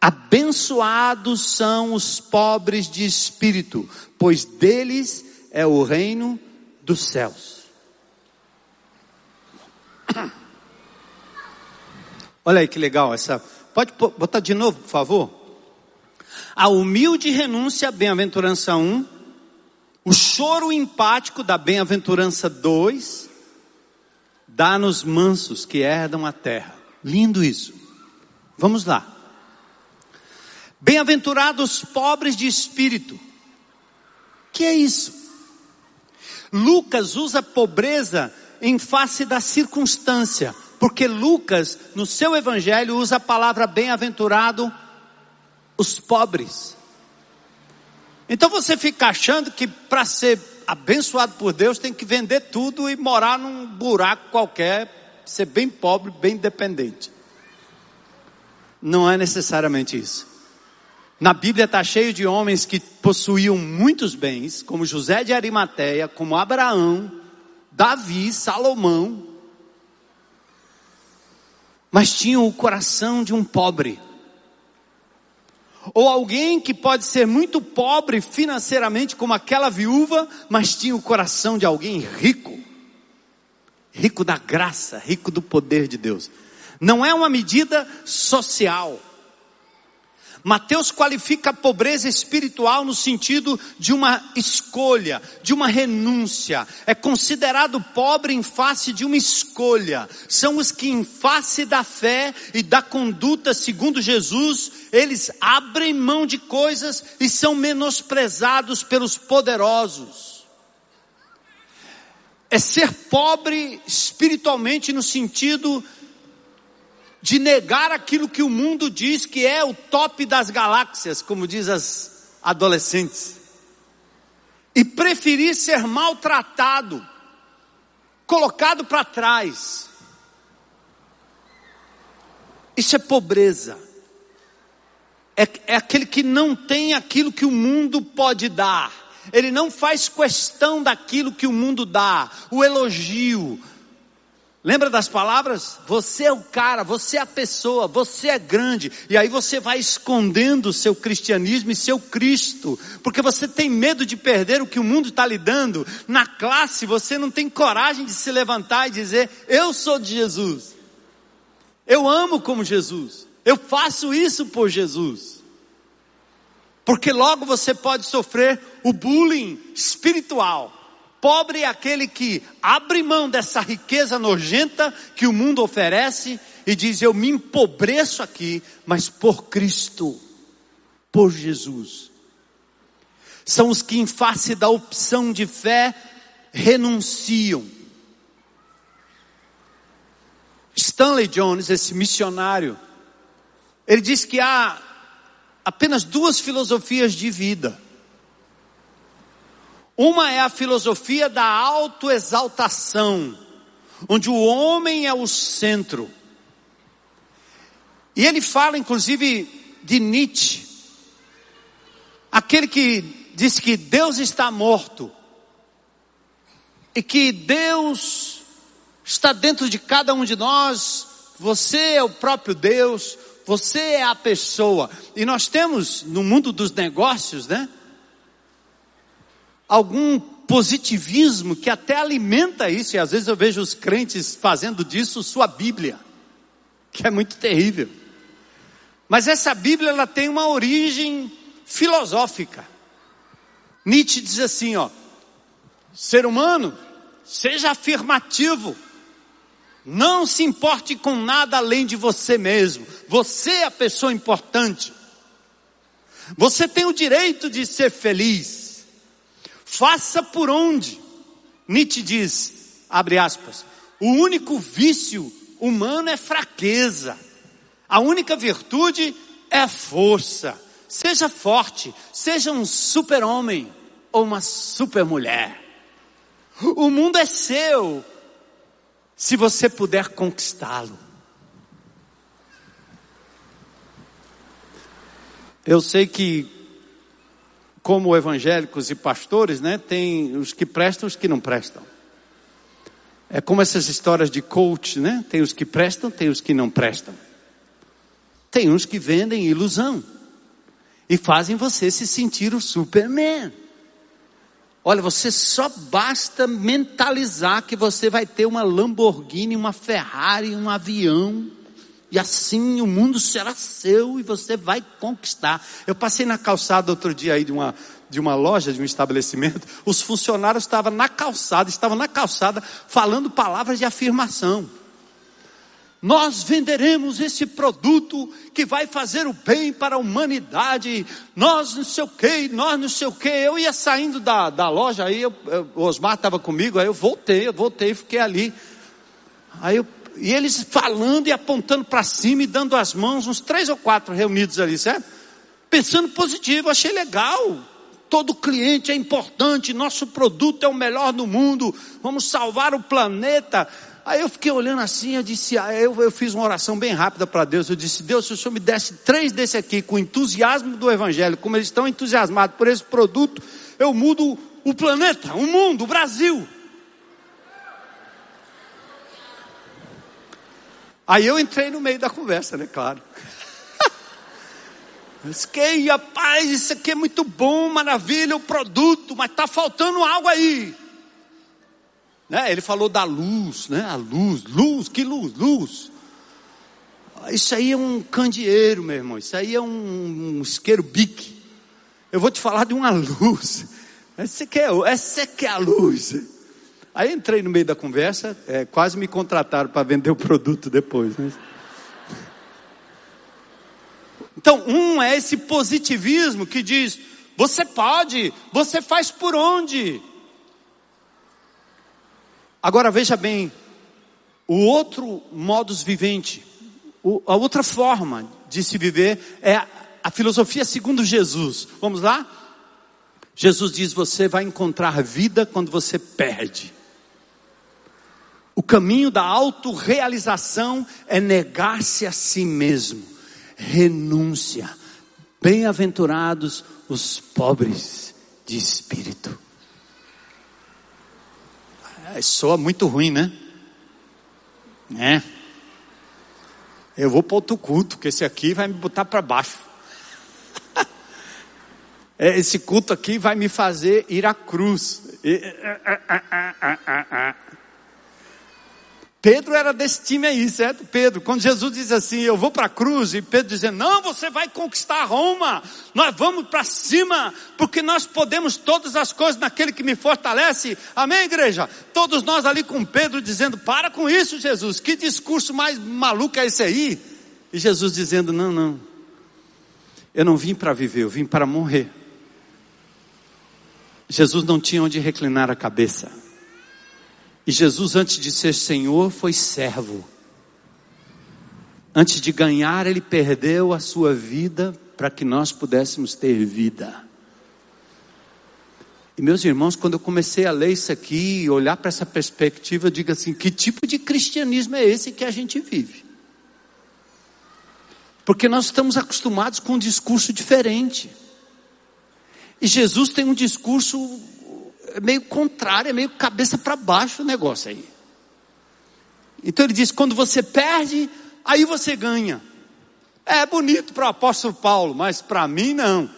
Abençoados são os pobres de espírito, pois deles é o reino dos céus. Olha aí que legal essa. Pode botar de novo, por favor? A humilde renúncia, bem-aventurança 1. O choro empático da bem-aventurança 2. Dá-nos mansos que herdam a terra. Lindo isso. Vamos lá. Bem-aventurados pobres de espírito. Que é isso? Lucas usa pobreza em face da circunstância, porque Lucas, no seu evangelho, usa a palavra bem-aventurado os pobres. Então você fica achando que para ser abençoado por Deus tem que vender tudo e morar num buraco qualquer, ser bem pobre, bem dependente. Não é necessariamente isso. Na Bíblia está cheio de homens que possuíam muitos bens, como José de Arimateia, como Abraão, Davi, Salomão, mas tinham o coração de um pobre. Ou alguém que pode ser muito pobre financeiramente, como aquela viúva, mas tinha o coração de alguém rico. Rico da graça, rico do poder de Deus. Não é uma medida social Mateus qualifica a pobreza espiritual no sentido de uma escolha, de uma renúncia. É considerado pobre em face de uma escolha. São os que, em face da fé e da conduta segundo Jesus, eles abrem mão de coisas e são menosprezados pelos poderosos. É ser pobre espiritualmente no sentido de negar aquilo que o mundo diz que é o top das galáxias, como diz as adolescentes, e preferir ser maltratado, colocado para trás. Isso é pobreza. É, é aquele que não tem aquilo que o mundo pode dar. Ele não faz questão daquilo que o mundo dá, o elogio, Lembra das palavras? Você é o cara, você é a pessoa, você é grande. E aí você vai escondendo o seu cristianismo e seu Cristo, porque você tem medo de perder o que o mundo está lhe dando. Na classe você não tem coragem de se levantar e dizer: Eu sou de Jesus. Eu amo como Jesus. Eu faço isso por Jesus. Porque logo você pode sofrer o bullying espiritual Pobre é aquele que abre mão dessa riqueza nojenta que o mundo oferece e diz: Eu me empobreço aqui, mas por Cristo, por Jesus. São os que, em face da opção de fé, renunciam. Stanley Jones, esse missionário, ele diz que há apenas duas filosofias de vida uma é a filosofia da autoexaltação, onde o homem é o centro. E ele fala inclusive de Nietzsche, aquele que diz que Deus está morto e que Deus está dentro de cada um de nós, você é o próprio Deus, você é a pessoa. E nós temos no mundo dos negócios, né? Algum positivismo que até alimenta isso, e às vezes eu vejo os crentes fazendo disso sua Bíblia, que é muito terrível. Mas essa Bíblia ela tem uma origem filosófica. Nietzsche diz assim, ó: Ser humano, seja afirmativo. Não se importe com nada além de você mesmo. Você é a pessoa importante. Você tem o direito de ser feliz. Faça por onde. Nietzsche diz, abre aspas, o único vício humano é fraqueza. A única virtude é força. Seja forte, seja um super-homem ou uma super-mulher. O mundo é seu, se você puder conquistá-lo. Eu sei que como evangélicos e pastores, né, tem os que prestam e os que não prestam. É como essas histórias de coach, né? Tem os que prestam, tem os que não prestam. Tem uns que vendem ilusão e fazem você se sentir o Superman. Olha, você só basta mentalizar que você vai ter uma Lamborghini, uma Ferrari, um avião e assim o mundo será seu e você vai conquistar. Eu passei na calçada outro dia aí de uma, de uma loja, de um estabelecimento. Os funcionários estavam na calçada, estavam na calçada falando palavras de afirmação. nós venderemos esse produto que vai fazer o bem para a humanidade, nós não sei o que, nós não sei o que. Eu ia saindo da, da loja, aí eu, eu, o Osmar estava comigo, aí eu voltei, eu voltei, fiquei ali. Aí eu, e eles falando e apontando para cima e dando as mãos, uns três ou quatro reunidos ali, certo? Pensando positivo, achei legal. Todo cliente é importante, nosso produto é o melhor do mundo, vamos salvar o planeta. Aí eu fiquei olhando assim, eu disse, ah, eu, eu fiz uma oração bem rápida para Deus. Eu disse, Deus, se o Senhor me desse três desse aqui, com entusiasmo do Evangelho, como eles estão entusiasmados por esse produto, eu mudo o planeta, o mundo, o Brasil. Aí eu entrei no meio da conversa, né? Claro. que rapaz, isso aqui é muito bom, maravilha, o produto, mas está faltando algo aí. Né? Ele falou da luz, né? A luz, luz, que luz, luz. Isso aí é um candeeiro, meu irmão. Isso aí é um, um isqueiro bique. Eu vou te falar de uma luz. Essa que é, essa que é a luz. Aí entrei no meio da conversa, é, quase me contrataram para vender o produto depois. Né? Então, um é esse positivismo que diz: você pode, você faz por onde? Agora veja bem, o outro modus vivente, a outra forma de se viver é a filosofia segundo Jesus. Vamos lá? Jesus diz: você vai encontrar vida quando você perde. O caminho da autorrealização é negar-se a si mesmo, renúncia. Bem-aventurados os pobres de espírito. É, soa muito ruim, né? É. Eu vou para outro culto, que esse aqui vai me botar para baixo. É, esse culto aqui vai me fazer ir à cruz. Pedro era desse time aí, certo? Pedro, quando Jesus diz assim, eu vou para a cruz, e Pedro dizendo, não, você vai conquistar Roma, nós vamos para cima, porque nós podemos todas as coisas naquele que me fortalece, amém, igreja? Todos nós ali com Pedro dizendo, para com isso, Jesus, que discurso mais maluco é esse aí? E Jesus dizendo, não, não, eu não vim para viver, eu vim para morrer. Jesus não tinha onde reclinar a cabeça. E Jesus, antes de ser Senhor, foi servo. Antes de ganhar, ele perdeu a sua vida para que nós pudéssemos ter vida. E meus irmãos, quando eu comecei a ler isso aqui e olhar para essa perspectiva, eu digo assim: que tipo de cristianismo é esse que a gente vive? Porque nós estamos acostumados com um discurso diferente. E Jesus tem um discurso meio contrário, é meio cabeça para baixo o negócio aí. Então ele diz: quando você perde, aí você ganha. É bonito para o apóstolo Paulo, mas para mim não.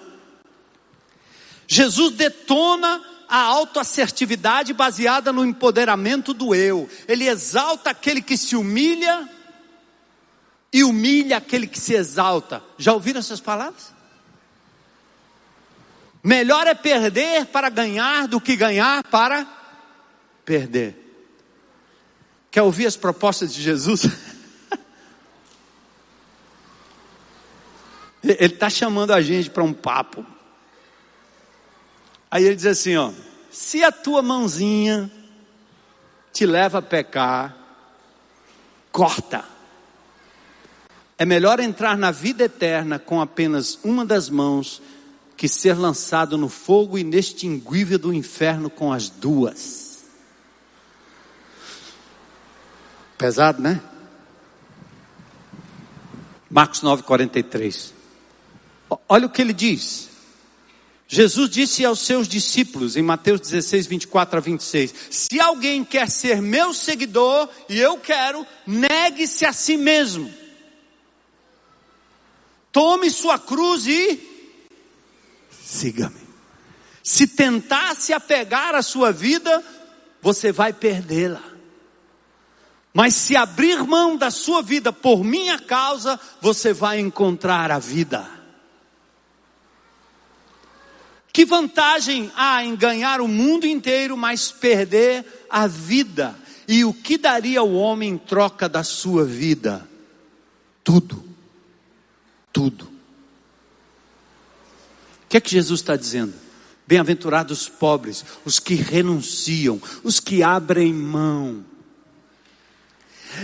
Jesus detona a autoassertividade baseada no empoderamento do eu. Ele exalta aquele que se humilha e humilha aquele que se exalta. Já ouviram essas palavras? Melhor é perder para ganhar do que ganhar para perder. Quer ouvir as propostas de Jesus? Ele está chamando a gente para um papo. Aí ele diz assim: ó, se a tua mãozinha te leva a pecar, corta. É melhor entrar na vida eterna com apenas uma das mãos que ser lançado no fogo inextinguível do inferno com as duas. Pesado, né? Marcos 9:43. Olha o que ele diz. Jesus disse aos seus discípulos em Mateus 16, 24 a 26: Se alguém quer ser meu seguidor, e eu quero, negue-se a si mesmo. Tome sua cruz e siga-me. Se tentar se apegar à sua vida, você vai perdê-la. Mas se abrir mão da sua vida por minha causa, você vai encontrar a vida. Que vantagem há em ganhar o mundo inteiro, mas perder a vida? E o que daria o homem em troca da sua vida? Tudo. Tudo. Que é que Jesus está dizendo? Bem-aventurados os pobres, os que renunciam, os que abrem mão.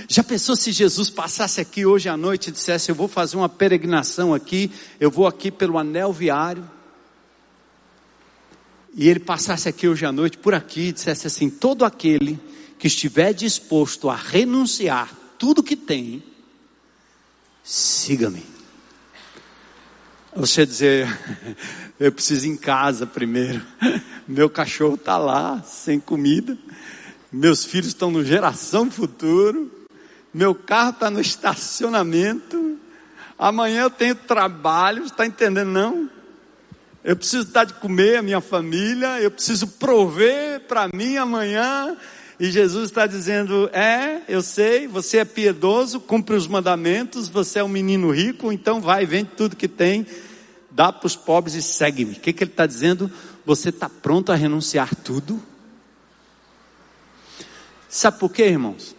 Já pensou se Jesus passasse aqui hoje à noite e dissesse: Eu vou fazer uma peregrinação aqui, eu vou aqui pelo anel viário, e ele passasse aqui hoje à noite por aqui e dissesse assim: Todo aquele que estiver disposto a renunciar tudo que tem, siga-me. Você dizer, eu preciso ir em casa primeiro. Meu cachorro está lá, sem comida. Meus filhos estão no geração futuro. Meu carro está no estacionamento. Amanhã eu tenho trabalho, está entendendo não? Eu preciso dar de comer a minha família, eu preciso prover para mim amanhã. E Jesus está dizendo: É, eu sei, você é piedoso, cumpre os mandamentos, você é um menino rico, então vai, vende tudo que tem, dá para os pobres e segue-me. O que, que ele está dizendo? Você está pronto a renunciar tudo? Sabe por quê, irmãos?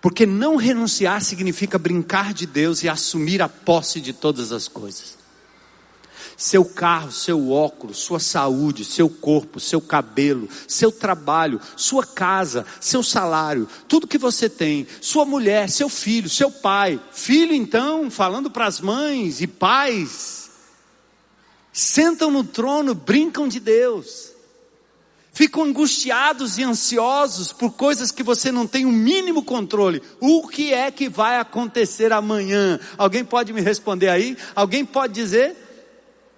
Porque não renunciar significa brincar de Deus e assumir a posse de todas as coisas seu carro, seu óculos, sua saúde, seu corpo, seu cabelo, seu trabalho, sua casa, seu salário, tudo que você tem, sua mulher, seu filho, seu pai. Filho, então, falando para as mães e pais, sentam no trono, brincam de Deus. Ficam angustiados e ansiosos por coisas que você não tem o mínimo controle. O que é que vai acontecer amanhã? Alguém pode me responder aí? Alguém pode dizer?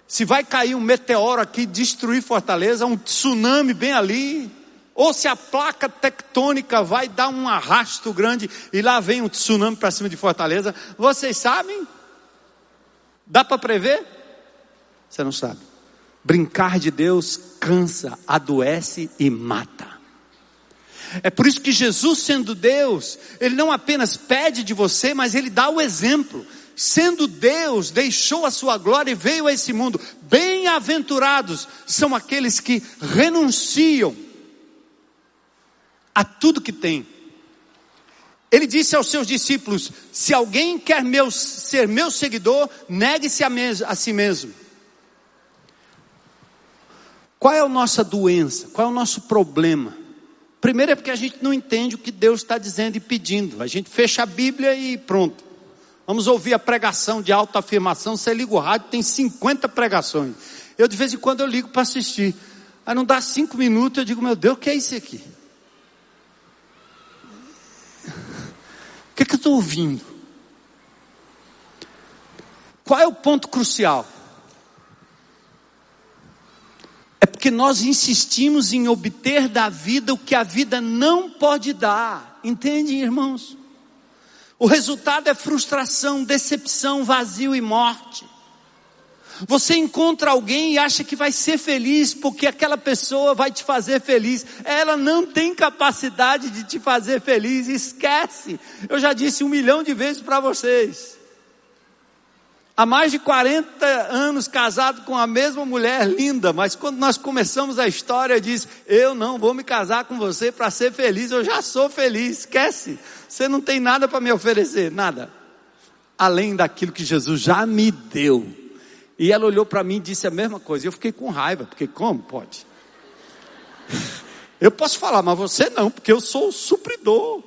se vai cair um meteoro aqui, destruir Fortaleza, um tsunami bem ali, ou se a placa tectônica vai dar um arrasto grande e lá vem um tsunami para cima de Fortaleza, vocês sabem? Dá para prever? Você não sabe. Brincar de Deus cansa, adoece e mata. É por isso que Jesus, sendo Deus, Ele não apenas pede de você, mas Ele dá o exemplo sendo Deus, deixou a sua glória e veio a esse mundo. Bem-aventurados são aqueles que renunciam a tudo que tem. Ele disse aos seus discípulos: Se alguém quer meu, ser meu seguidor, negue-se a, a si mesmo. Qual é a nossa doença? Qual é o nosso problema? Primeiro é porque a gente não entende o que Deus está dizendo e pedindo. A gente fecha a Bíblia e pronto. Vamos ouvir a pregação de autoafirmação. Você liga o rádio, tem 50 pregações. Eu de vez em quando eu ligo para assistir. Aí não dá cinco minutos, eu digo, meu Deus, o que é isso aqui? O que, é que eu estou ouvindo? Qual é o ponto crucial? É porque nós insistimos em obter da vida o que a vida não pode dar. Entende, irmãos? O resultado é frustração, decepção, vazio e morte. Você encontra alguém e acha que vai ser feliz porque aquela pessoa vai te fazer feliz. Ela não tem capacidade de te fazer feliz, esquece. Eu já disse um milhão de vezes para vocês há mais de 40 anos casado com a mesma mulher linda, mas quando nós começamos a história, diz: Eu não vou me casar com você para ser feliz, eu já sou feliz, esquece, você não tem nada para me oferecer, nada, além daquilo que Jesus já me deu. E ela olhou para mim e disse a mesma coisa, eu fiquei com raiva, porque como pode? Eu posso falar, mas você não, porque eu sou o supridor,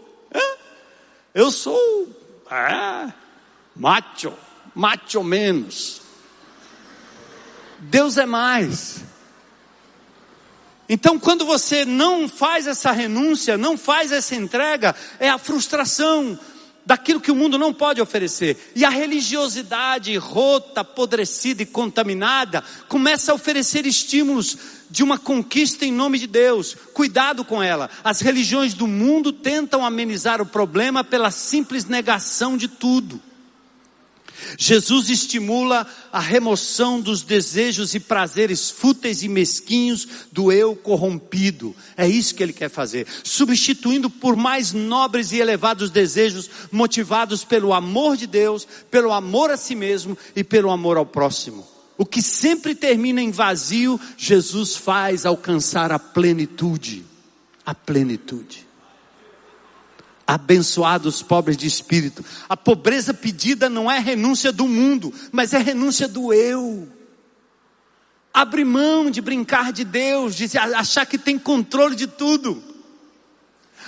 eu sou é, macho macho menos. Deus é mais. Então, quando você não faz essa renúncia, não faz essa entrega, é a frustração daquilo que o mundo não pode oferecer. E a religiosidade rota, apodrecida e contaminada começa a oferecer estímulos de uma conquista em nome de Deus. Cuidado com ela. As religiões do mundo tentam amenizar o problema pela simples negação de tudo. Jesus estimula a remoção dos desejos e prazeres fúteis e mesquinhos do eu corrompido. É isso que ele quer fazer, substituindo por mais nobres e elevados desejos motivados pelo amor de Deus, pelo amor a si mesmo e pelo amor ao próximo. O que sempre termina em vazio, Jesus faz alcançar a plenitude. A plenitude. Abençoados os pobres de espírito. A pobreza pedida não é renúncia do mundo, mas é renúncia do eu. Abre mão de brincar de Deus, de achar que tem controle de tudo.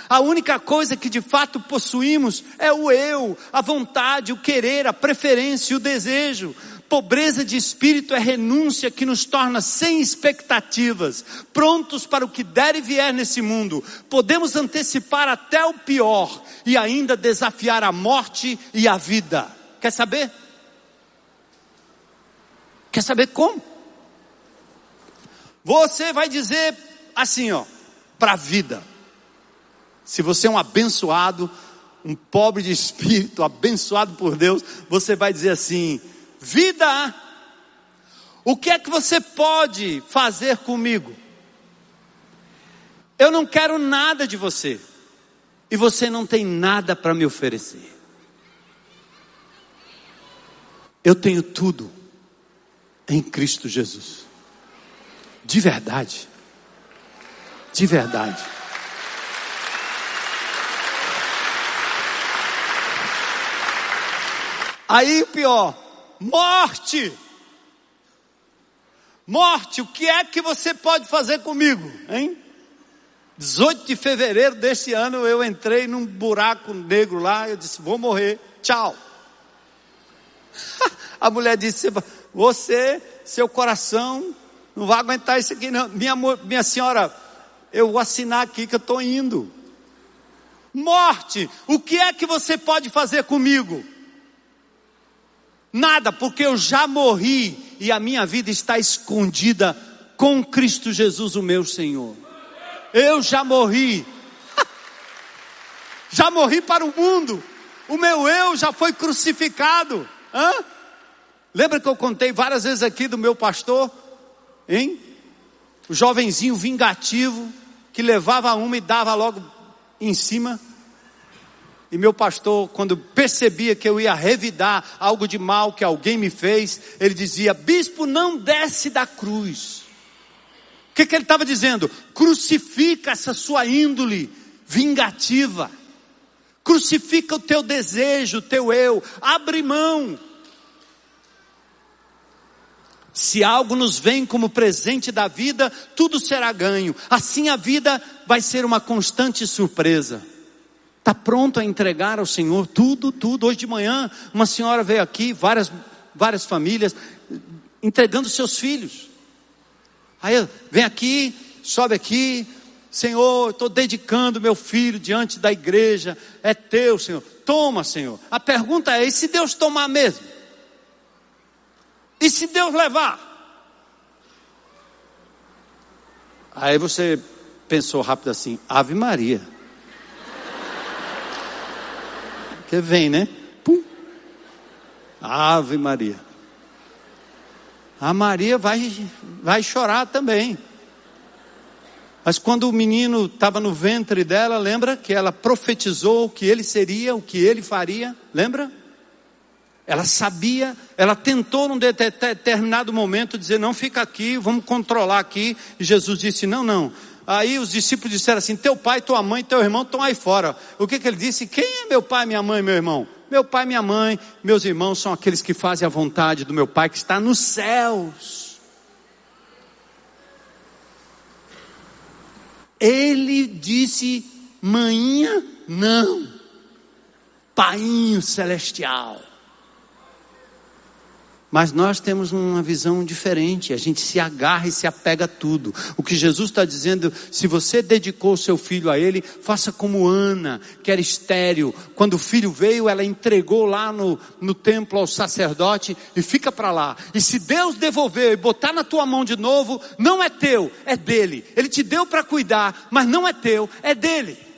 A única coisa que de fato possuímos é o eu, a vontade, o querer, a preferência, o desejo. Pobreza de espírito é renúncia que nos torna sem expectativas, prontos para o que der e vier nesse mundo. Podemos antecipar até o pior e ainda desafiar a morte e a vida. Quer saber? Quer saber como? Você vai dizer assim, ó, para a vida. Se você é um abençoado, um pobre de espírito, abençoado por Deus, você vai dizer assim: vida, o que é que você pode fazer comigo? Eu não quero nada de você, e você não tem nada para me oferecer. Eu tenho tudo em Cristo Jesus, de verdade, de verdade. Aí o pior, morte. Morte, o que é que você pode fazer comigo, hein? 18 de fevereiro desse ano eu entrei num buraco negro lá, eu disse, vou morrer, tchau. A mulher disse, você, seu coração, não vai aguentar isso aqui não. Minha, minha senhora, eu vou assinar aqui que eu estou indo. Morte, o que é que você pode fazer comigo? Nada, porque eu já morri e a minha vida está escondida com Cristo Jesus, o meu Senhor. Eu já morri. já morri para o mundo. O meu eu já foi crucificado. Hã? Lembra que eu contei várias vezes aqui do meu pastor? Hein? O jovenzinho vingativo que levava uma e dava logo em cima. E meu pastor, quando percebia que eu ia revidar algo de mal que alguém me fez, ele dizia: Bispo, não desce da cruz. O que, que ele estava dizendo? Crucifica essa sua índole vingativa. Crucifica o teu desejo, o teu eu. Abre mão. Se algo nos vem como presente da vida, tudo será ganho. Assim a vida vai ser uma constante surpresa. Está pronto a entregar ao Senhor tudo, tudo. Hoje de manhã, uma senhora veio aqui, várias, várias famílias, entregando seus filhos. Aí vem aqui, sobe aqui, Senhor, estou dedicando meu filho diante da igreja, é teu, Senhor. Toma, Senhor. A pergunta é: e se Deus tomar mesmo? E se Deus levar? Aí você pensou rápido assim: Ave Maria. Que vem, né? Pum. Ave Maria. A Maria vai, vai chorar também. Mas quando o menino estava no ventre dela, lembra que ela profetizou o que ele seria, o que ele faria? Lembra? Ela sabia, ela tentou num determinado momento dizer: não fica aqui, vamos controlar aqui. E Jesus disse: não, não, Aí os discípulos disseram assim: Teu pai, tua mãe, teu irmão estão aí fora. O que, que ele disse? Quem é meu pai, minha mãe, meu irmão? Meu pai, minha mãe, meus irmãos são aqueles que fazem a vontade do meu pai que está nos céus. Ele disse: Manhinha, não. Painho celestial. Mas nós temos uma visão diferente, a gente se agarra e se apega a tudo. O que Jesus está dizendo, se você dedicou seu filho a ele, faça como Ana, que era estéril. Quando o filho veio, ela entregou lá no, no templo ao sacerdote e fica para lá. E se Deus devolver e botar na tua mão de novo, não é teu, é dele. Ele te deu para cuidar, mas não é teu, é dele.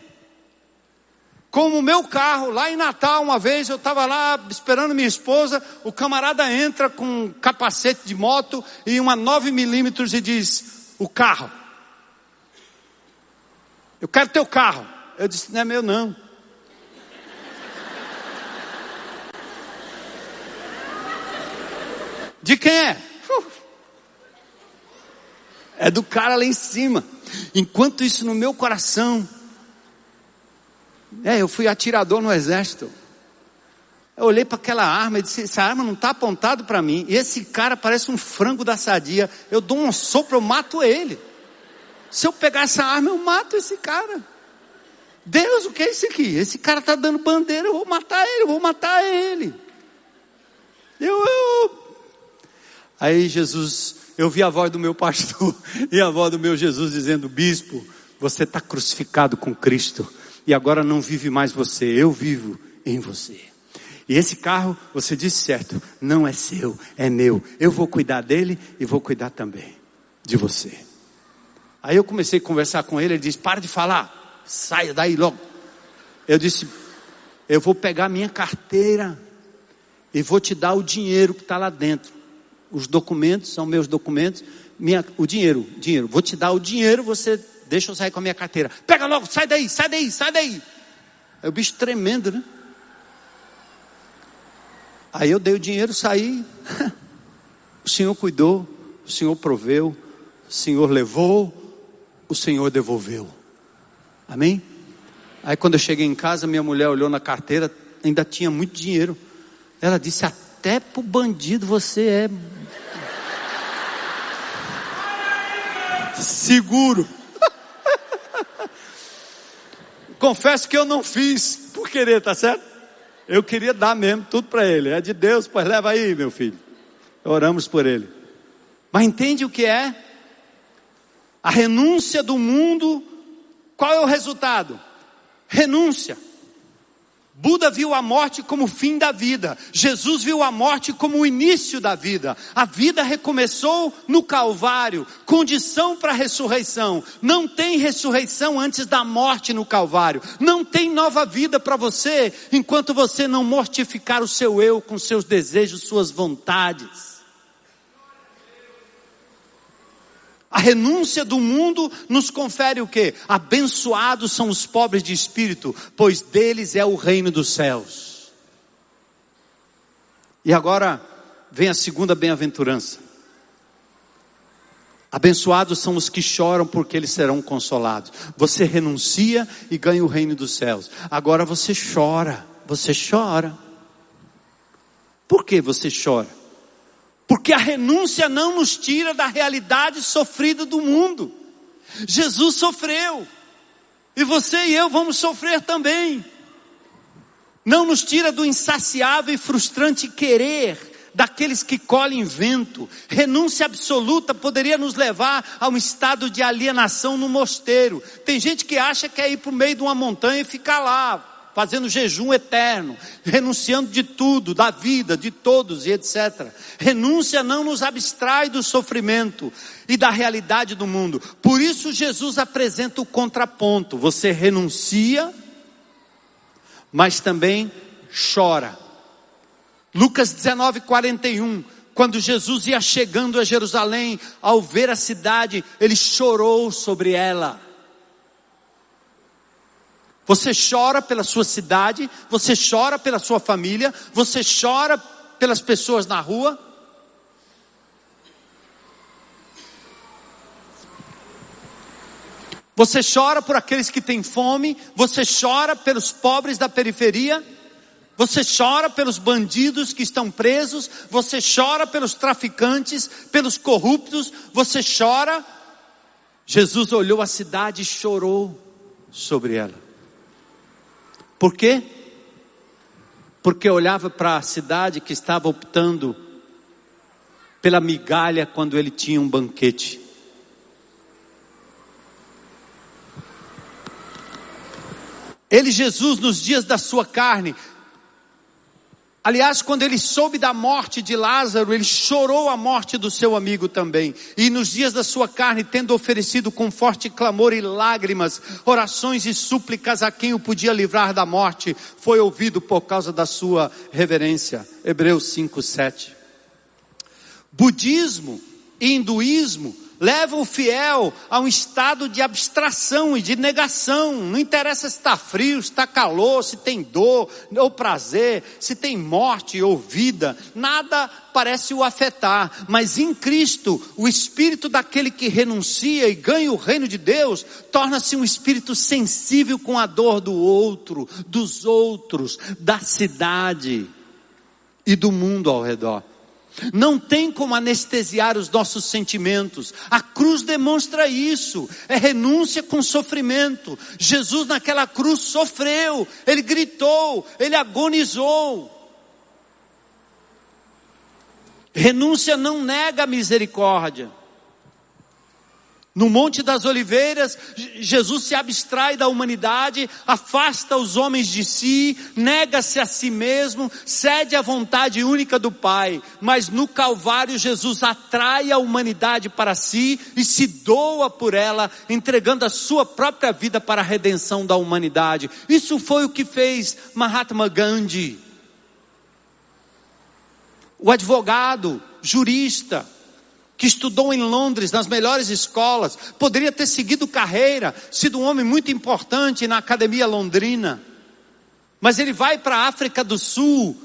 Como o meu carro, lá em Natal, uma vez eu estava lá esperando minha esposa, o camarada entra com um capacete de moto e uma 9 milímetros e diz: O carro. Eu quero teu carro. Eu disse: Não é meu, não. De quem é? É do cara lá em cima. Enquanto isso no meu coração, É, eu fui atirador no exército. Eu olhei para aquela arma e disse: essa arma não está apontada para mim. E esse cara parece um frango da sadia. Eu dou um sopro, eu mato ele. Se eu pegar essa arma, eu mato esse cara. Deus, o que é isso aqui? Esse cara está dando bandeira, eu vou matar ele, eu vou matar ele. Eu, eu. Aí Jesus, eu vi a voz do meu pastor e a voz do meu Jesus dizendo: Bispo, você está crucificado com Cristo e agora não vive mais você, eu vivo em você. E esse carro, você disse certo, não é seu, é meu. Eu vou cuidar dele e vou cuidar também de você. Aí eu comecei a conversar com ele, ele disse: Para de falar, saia daí logo. Eu disse: Eu vou pegar minha carteira e vou te dar o dinheiro que está lá dentro. Os documentos são meus documentos, minha, o dinheiro, dinheiro. Vou te dar o dinheiro, você deixa eu sair com a minha carteira. Pega logo, sai daí, sai daí, sai daí. Aí o bicho tremendo, né? Aí eu dei o dinheiro, saí. O Senhor cuidou, o Senhor proveu, o Senhor levou, o Senhor devolveu. Amém? Aí quando eu cheguei em casa, minha mulher olhou na carteira, ainda tinha muito dinheiro. Ela disse: Até pro bandido você é. Seguro. Confesso que eu não fiz por querer, tá certo? Eu queria dar mesmo tudo para ele. É de Deus, pois leva aí, meu filho. Oramos por ele. Mas entende o que é? A renúncia do mundo. Qual é o resultado? Renúncia. Buda viu a morte como o fim da vida. Jesus viu a morte como o início da vida. A vida recomeçou no Calvário, condição para a ressurreição. Não tem ressurreição antes da morte no Calvário. Não tem nova vida para você enquanto você não mortificar o seu eu com seus desejos, suas vontades. A renúncia do mundo nos confere o que? Abençoados são os pobres de espírito, pois deles é o reino dos céus. E agora vem a segunda bem-aventurança. Abençoados são os que choram, porque eles serão consolados. Você renuncia e ganha o reino dos céus. Agora você chora, você chora. Por que você chora? Porque a renúncia não nos tira da realidade sofrida do mundo. Jesus sofreu. E você e eu vamos sofrer também. Não nos tira do insaciável e frustrante querer daqueles que colhem vento. Renúncia absoluta poderia nos levar a um estado de alienação no mosteiro. Tem gente que acha que é ir para o meio de uma montanha e ficar lá, fazendo jejum eterno, renunciando de tudo, da vida, de todos e etc. Renúncia não nos abstrai do sofrimento e da realidade do mundo. Por isso Jesus apresenta o contraponto. Você renuncia, mas também chora. Lucas 19, 41. Quando Jesus ia chegando a Jerusalém, ao ver a cidade, ele chorou sobre ela. Você chora pela sua cidade, você chora pela sua família, você chora pelas pessoas na rua. Você chora por aqueles que têm fome, você chora pelos pobres da periferia, você chora pelos bandidos que estão presos, você chora pelos traficantes, pelos corruptos, você chora. Jesus olhou a cidade e chorou sobre ela. Por quê? Porque olhava para a cidade que estava optando pela migalha quando ele tinha um banquete. Ele, Jesus, nos dias da sua carne, Aliás, quando ele soube da morte de Lázaro, ele chorou a morte do seu amigo também. E nos dias da sua carne, tendo oferecido com forte clamor e lágrimas, orações e súplicas a quem o podia livrar da morte, foi ouvido por causa da sua reverência. Hebreus 5, 7. Budismo e hinduísmo leva o fiel a um estado de abstração e de negação. Não interessa se está frio, se está calor, se tem dor ou prazer, se tem morte ou vida, nada parece o afetar. Mas em Cristo, o espírito daquele que renuncia e ganha o reino de Deus torna-se um espírito sensível com a dor do outro, dos outros, da cidade e do mundo ao redor. Não tem como anestesiar os nossos sentimentos. A cruz demonstra isso. É renúncia com sofrimento. Jesus naquela cruz sofreu, ele gritou, ele agonizou. Renúncia não nega a misericórdia. No Monte das Oliveiras, Jesus se abstrai da humanidade, afasta os homens de si, nega-se a si mesmo, cede à vontade única do Pai. Mas no Calvário, Jesus atrai a humanidade para si e se doa por ela, entregando a sua própria vida para a redenção da humanidade. Isso foi o que fez Mahatma Gandhi. O advogado, jurista, que estudou em Londres, nas melhores escolas, poderia ter seguido carreira, sido um homem muito importante na academia londrina. Mas ele vai para a África do Sul,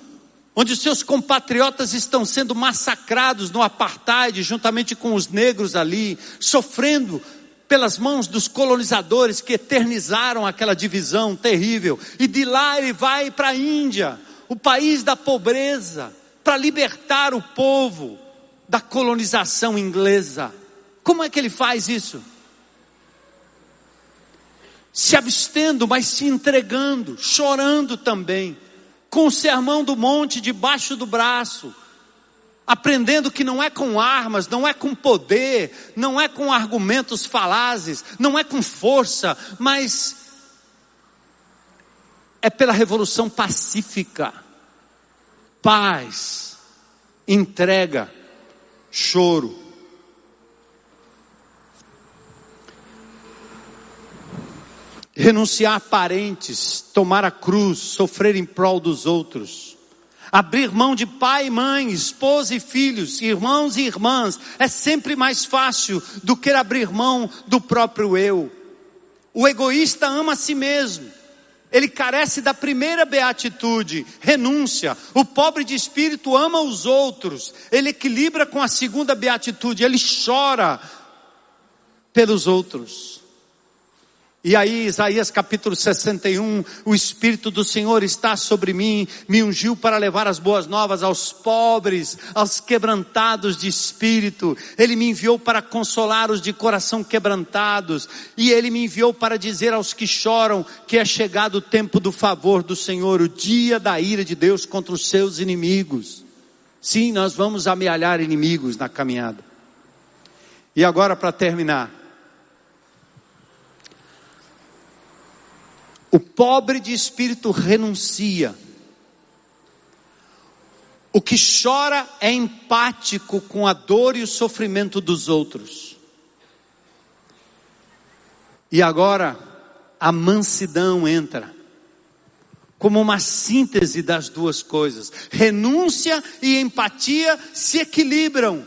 onde os seus compatriotas estão sendo massacrados no apartheid, juntamente com os negros ali, sofrendo pelas mãos dos colonizadores que eternizaram aquela divisão terrível. E de lá ele vai para a Índia, o país da pobreza, para libertar o povo da colonização inglesa. Como é que ele faz isso? Se abstendo, mas se entregando, chorando também, com o sermão do monte debaixo do braço, aprendendo que não é com armas, não é com poder, não é com argumentos falazes, não é com força, mas é pela revolução pacífica, paz, entrega, choro. Renunciar a parentes, tomar a cruz, sofrer em prol dos outros. Abrir mão de pai mãe, esposa e filhos, irmãos e irmãs, é sempre mais fácil do que abrir mão do próprio eu. O egoísta ama a si mesmo. Ele carece da primeira beatitude, renúncia. O pobre de espírito ama os outros. Ele equilibra com a segunda beatitude, ele chora pelos outros. E aí, Isaías capítulo 61, o Espírito do Senhor está sobre mim, me ungiu para levar as boas novas aos pobres, aos quebrantados de espírito. Ele me enviou para consolar os de coração quebrantados. E ele me enviou para dizer aos que choram que é chegado o tempo do favor do Senhor, o dia da ira de Deus contra os seus inimigos. Sim, nós vamos amealhar inimigos na caminhada. E agora, para terminar, O pobre de espírito renuncia. O que chora é empático com a dor e o sofrimento dos outros. E agora a mansidão entra como uma síntese das duas coisas. Renúncia e empatia se equilibram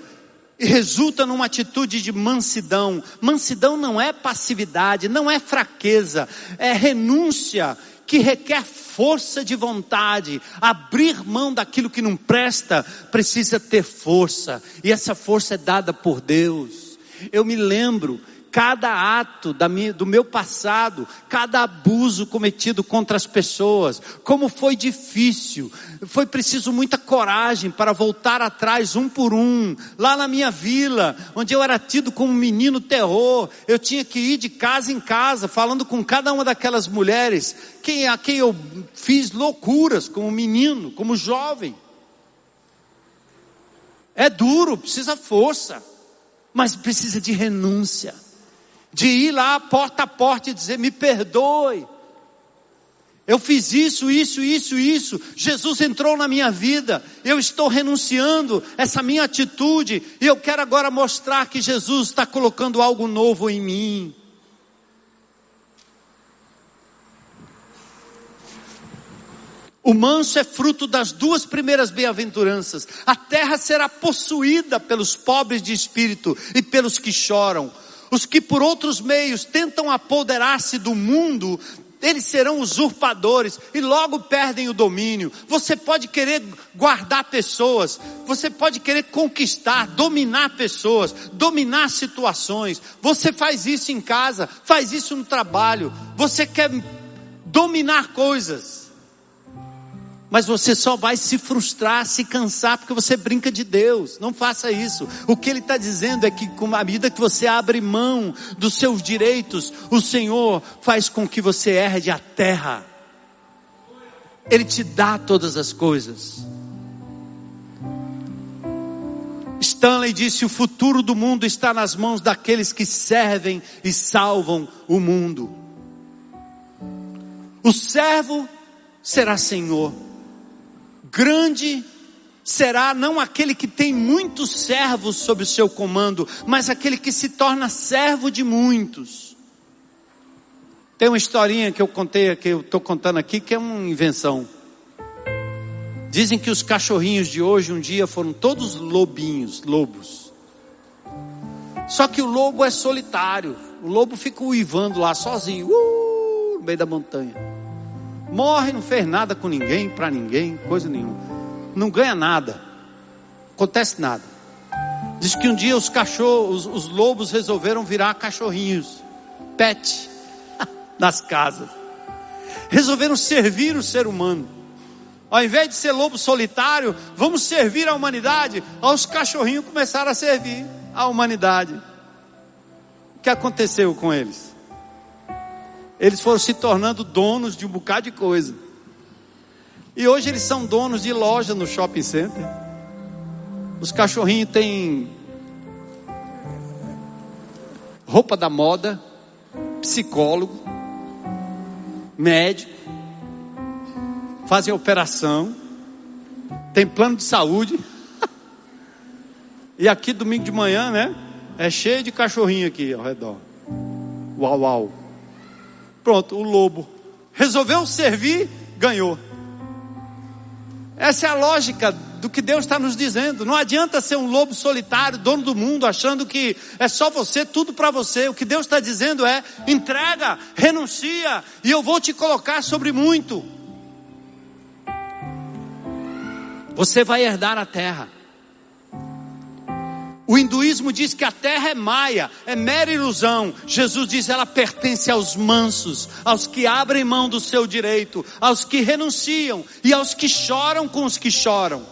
e resulta numa atitude de mansidão. Mansidão não é passividade, não é fraqueza, é renúncia que requer força de vontade. Abrir mão daquilo que não presta precisa ter força, e essa força é dada por Deus. Eu me lembro cada ato minha, do meu passado, cada abuso cometido contra as pessoas, como foi difícil, foi preciso muita coragem para voltar atrás um por um, lá na minha vila, onde eu era tido como menino terror, eu tinha que ir de casa em casa, falando com cada uma daquelas mulheres, quem, a quem eu fiz loucuras como menino, como jovem. É duro, precisa força, mas precisa de renúncia de ir lá porta a porta e dizer: me perdoe. Eu fiz isso, isso, isso, isso. Jesus entrou na minha vida. Eu estou renunciando essa minha atitude. E eu quero agora mostrar que Jesus está colocando algo novo em mim. O manso é fruto das duas primeiras bem-aventuranças. A terra será possuída pelos pobres de espírito e pelos que choram. Os que por outros meios tentam apoderar-se do mundo, eles serão usurpadores e logo perdem o domínio. Você pode querer guardar pessoas, você pode querer conquistar, dominar pessoas, dominar situações. Você faz isso em casa, faz isso no trabalho. Você quer dominar coisas mas você só vai se frustrar, se cansar, porque você brinca de Deus. Não faça isso. O que Ele está dizendo é que, com a medida que você abre mão dos seus direitos, o Senhor faz com que você herde a terra. Ele te dá todas as coisas. Stanley disse: o futuro do mundo está nas mãos daqueles que servem e salvam o mundo. O servo será senhor Grande será não aquele que tem muitos servos sob o seu comando, mas aquele que se torna servo de muitos. Tem uma historinha que eu contei, que eu estou contando aqui, que é uma invenção. Dizem que os cachorrinhos de hoje um dia foram todos lobinhos, lobos. Só que o lobo é solitário. O lobo fica uivando lá sozinho, uh, no meio da montanha. Morre, não fez nada com ninguém, para ninguém, coisa nenhuma. Não ganha nada. Acontece nada. Diz que um dia os cachorros, os, os lobos resolveram virar cachorrinhos, pet, nas casas. Resolveram servir o ser humano. Ao invés de ser lobo solitário, vamos servir a humanidade. Os cachorrinhos começaram a servir a humanidade. O que aconteceu com eles? Eles foram se tornando donos de um bocado de coisa. E hoje eles são donos de loja no shopping center. Os cachorrinhos têm roupa da moda, psicólogo, médico, fazem operação, tem plano de saúde. e aqui domingo de manhã, né? É cheio de cachorrinho aqui ao redor. Uau, uau. Pronto, o lobo resolveu servir, ganhou. Essa é a lógica do que Deus está nos dizendo. Não adianta ser um lobo solitário, dono do mundo, achando que é só você, tudo para você. O que Deus está dizendo é: entrega, renuncia, e eu vou te colocar sobre muito. Você vai herdar a terra. O hinduísmo diz que a terra é maia, é mera ilusão. Jesus diz ela pertence aos mansos, aos que abrem mão do seu direito, aos que renunciam e aos que choram com os que choram.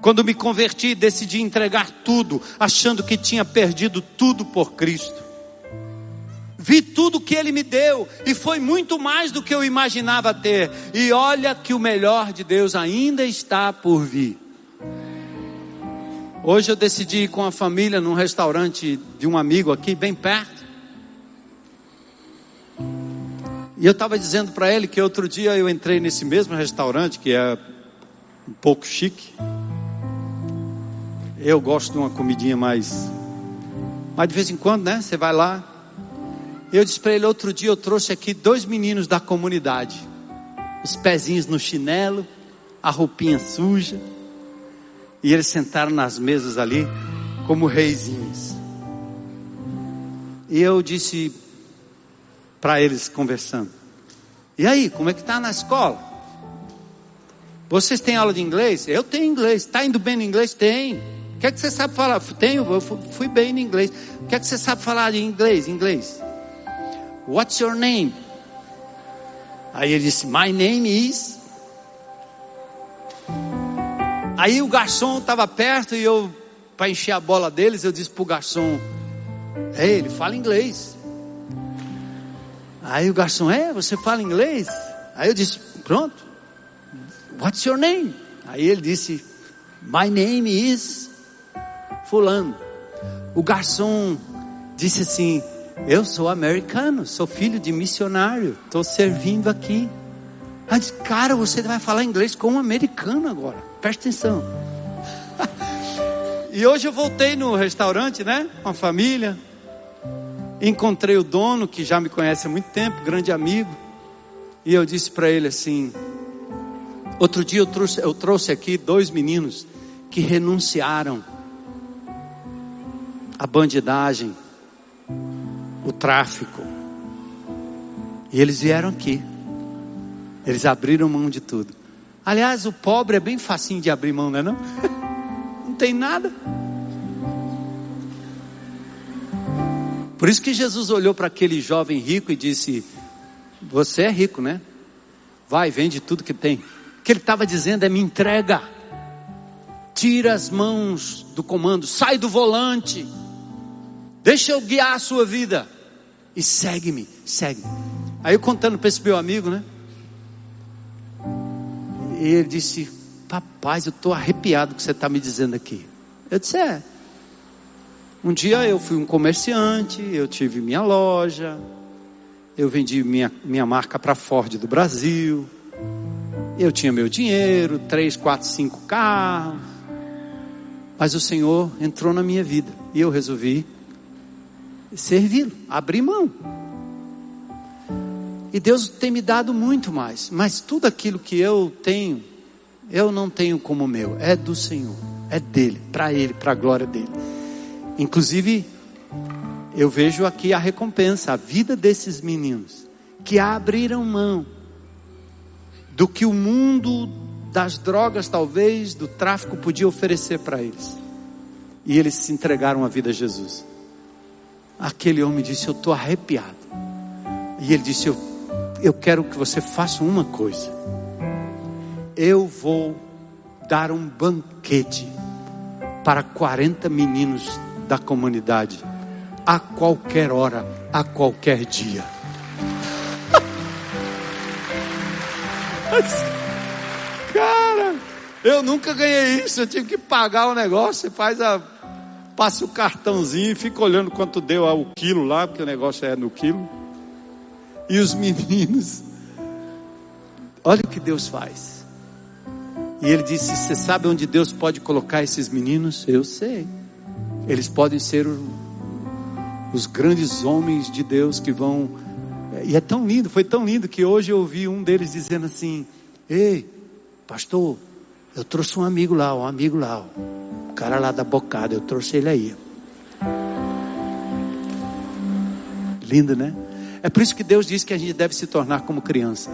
Quando me converti, decidi entregar tudo, achando que tinha perdido tudo por Cristo. Vi tudo que Ele me deu e foi muito mais do que eu imaginava ter. E olha que o melhor de Deus ainda está por vir. Hoje eu decidi ir com a família num restaurante de um amigo aqui, bem perto. E eu estava dizendo para ele que outro dia eu entrei nesse mesmo restaurante, que é um pouco chique. Eu gosto de uma comidinha mais. Mas de vez em quando, né? Você vai lá. Eu disse para ele outro dia: eu trouxe aqui dois meninos da comunidade. Os pezinhos no chinelo, a roupinha suja. E eles sentaram nas mesas ali como reizinhos. E eu disse para eles conversando: E aí, como é que está na escola? Vocês têm aula de inglês? Eu tenho inglês. Está indo bem no inglês? Tem. O que é que você sabe falar? Tenho, eu fui bem no inglês. O que é que você sabe falar de inglês? Inglês. What's your name? Aí ele disse: My name is. Aí o garçom estava perto e eu, para encher a bola deles, eu disse para o garçom: É, ele fala inglês. Aí o garçom: É, você fala inglês? Aí eu disse: Pronto. What's your name? Aí ele disse: My name is Fulano. O garçom disse assim: Eu sou americano, sou filho de missionário, estou servindo aqui. Aí disse: Cara, você vai falar inglês com um americano agora. Presta atenção. e hoje eu voltei no restaurante, né? Com a família. Encontrei o dono, que já me conhece há muito tempo, grande amigo. E eu disse para ele assim: Outro dia eu trouxe, eu trouxe aqui dois meninos que renunciaram à bandidagem, o tráfico. E eles vieram aqui. Eles abriram mão de tudo. Aliás, o pobre é bem facinho de abrir mão, não é não? Não tem nada. Por isso que Jesus olhou para aquele jovem rico e disse: Você é rico, né? Vai, vende tudo que tem. O que ele estava dizendo é: Me entrega. Tira as mãos do comando, sai do volante. Deixa eu guiar a sua vida. E segue-me, segue. Aí eu contando para esse meu amigo, né? E ele disse: Rapaz, eu estou arrepiado que você está me dizendo aqui. Eu disse: É. Um dia eu fui um comerciante, eu tive minha loja, eu vendi minha, minha marca para Ford do Brasil, eu tinha meu dinheiro, três, quatro, cinco carros, mas o Senhor entrou na minha vida e eu resolvi servi-lo, abrir mão. E Deus tem me dado muito mais, mas tudo aquilo que eu tenho, eu não tenho como meu, é do Senhor, é dele, para ele, para a glória dele. Inclusive, eu vejo aqui a recompensa, a vida desses meninos que abriram mão do que o mundo das drogas, talvez, do tráfico podia oferecer para eles. E eles se entregaram a vida a Jesus. Aquele homem disse: Eu estou arrepiado. E ele disse: eu, eu quero que você faça uma coisa. Eu vou dar um banquete para 40 meninos da comunidade, a qualquer hora, a qualquer dia. Cara, eu nunca ganhei isso. Eu tive que pagar o negócio. Você faz a. Passa o cartãozinho e fica olhando quanto deu o quilo lá, porque o negócio é no quilo. E os meninos. Olha o que Deus faz. E ele disse: Você sabe onde Deus pode colocar esses meninos? Eu sei. Eles podem ser o, os grandes homens de Deus que vão. E é tão lindo, foi tão lindo que hoje eu ouvi um deles dizendo assim: Ei, pastor, eu trouxe um amigo lá, um amigo lá, o cara lá da bocada, eu trouxe ele aí. Lindo, né? É por isso que Deus diz que a gente deve se tornar como criança.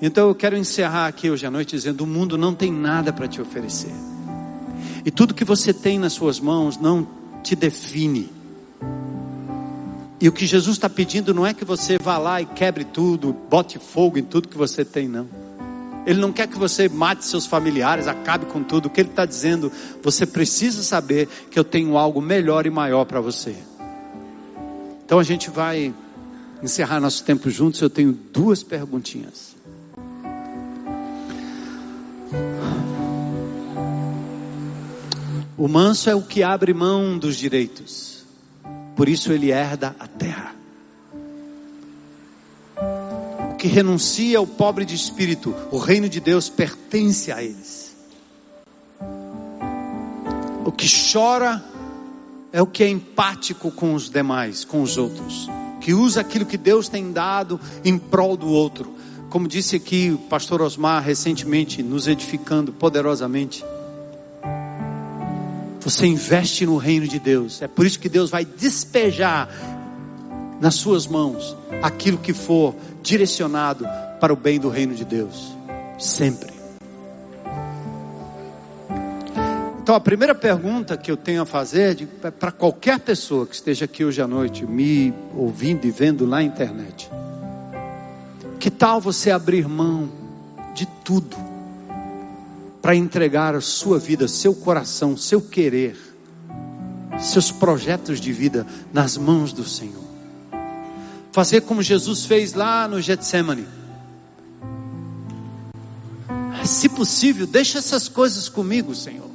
Então eu quero encerrar aqui hoje à noite dizendo: o mundo não tem nada para te oferecer. E tudo que você tem nas suas mãos não te define. E o que Jesus está pedindo não é que você vá lá e quebre tudo, bote fogo em tudo que você tem, não. Ele não quer que você mate seus familiares, acabe com tudo. O que ele está dizendo, você precisa saber que eu tenho algo melhor e maior para você. Então a gente vai encerrar nosso tempo juntos. Eu tenho duas perguntinhas. O manso é o que abre mão dos direitos, por isso ele herda a terra. O que renuncia ao pobre de espírito, o reino de Deus pertence a eles. O que chora é o que é empático com os demais, com os outros, que usa aquilo que Deus tem dado em prol do outro. Como disse aqui o pastor Osmar recentemente, nos edificando poderosamente. Você investe no reino de Deus. É por isso que Deus vai despejar nas suas mãos aquilo que for direcionado para o bem do reino de Deus. Sempre. Então a primeira pergunta que eu tenho a fazer é para qualquer pessoa que esteja aqui hoje à noite, me ouvindo e vendo na internet. Que tal você abrir mão de tudo? para entregar a sua vida, seu coração, seu querer, seus projetos de vida nas mãos do Senhor. Fazer como Jesus fez lá no Getsemane. Se possível, deixa essas coisas comigo, Senhor.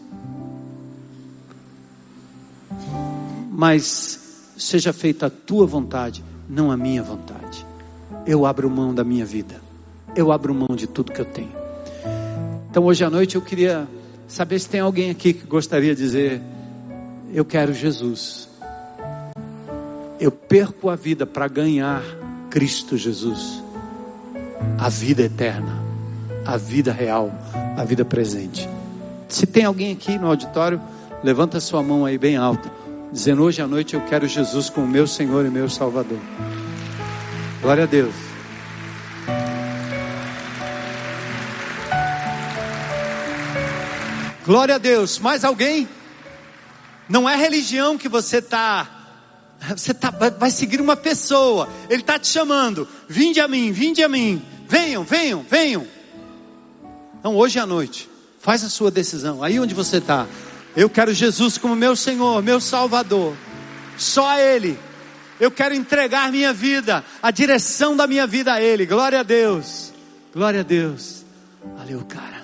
Mas seja feita a tua vontade, não a minha vontade. Eu abro mão da minha vida. Eu abro mão de tudo que eu tenho. Então hoje à noite eu queria saber se tem alguém aqui que gostaria de dizer: Eu quero Jesus. Eu perco a vida para ganhar Cristo Jesus, a vida eterna, a vida real, a vida presente. Se tem alguém aqui no auditório, levanta sua mão aí bem alta, dizendo: Hoje à noite eu quero Jesus como meu Senhor e meu Salvador. Glória a Deus. Glória a Deus. Mais alguém? Não é religião que você está. Você tá, vai seguir uma pessoa. Ele está te chamando. Vinde a mim, vinde a mim. Venham, venham, venham. Então hoje à noite, faz a sua decisão. Aí onde você está. Eu quero Jesus como meu Senhor, meu Salvador. Só Ele. Eu quero entregar minha vida, a direção da minha vida a Ele. Glória a Deus. Glória a Deus. Valeu, cara.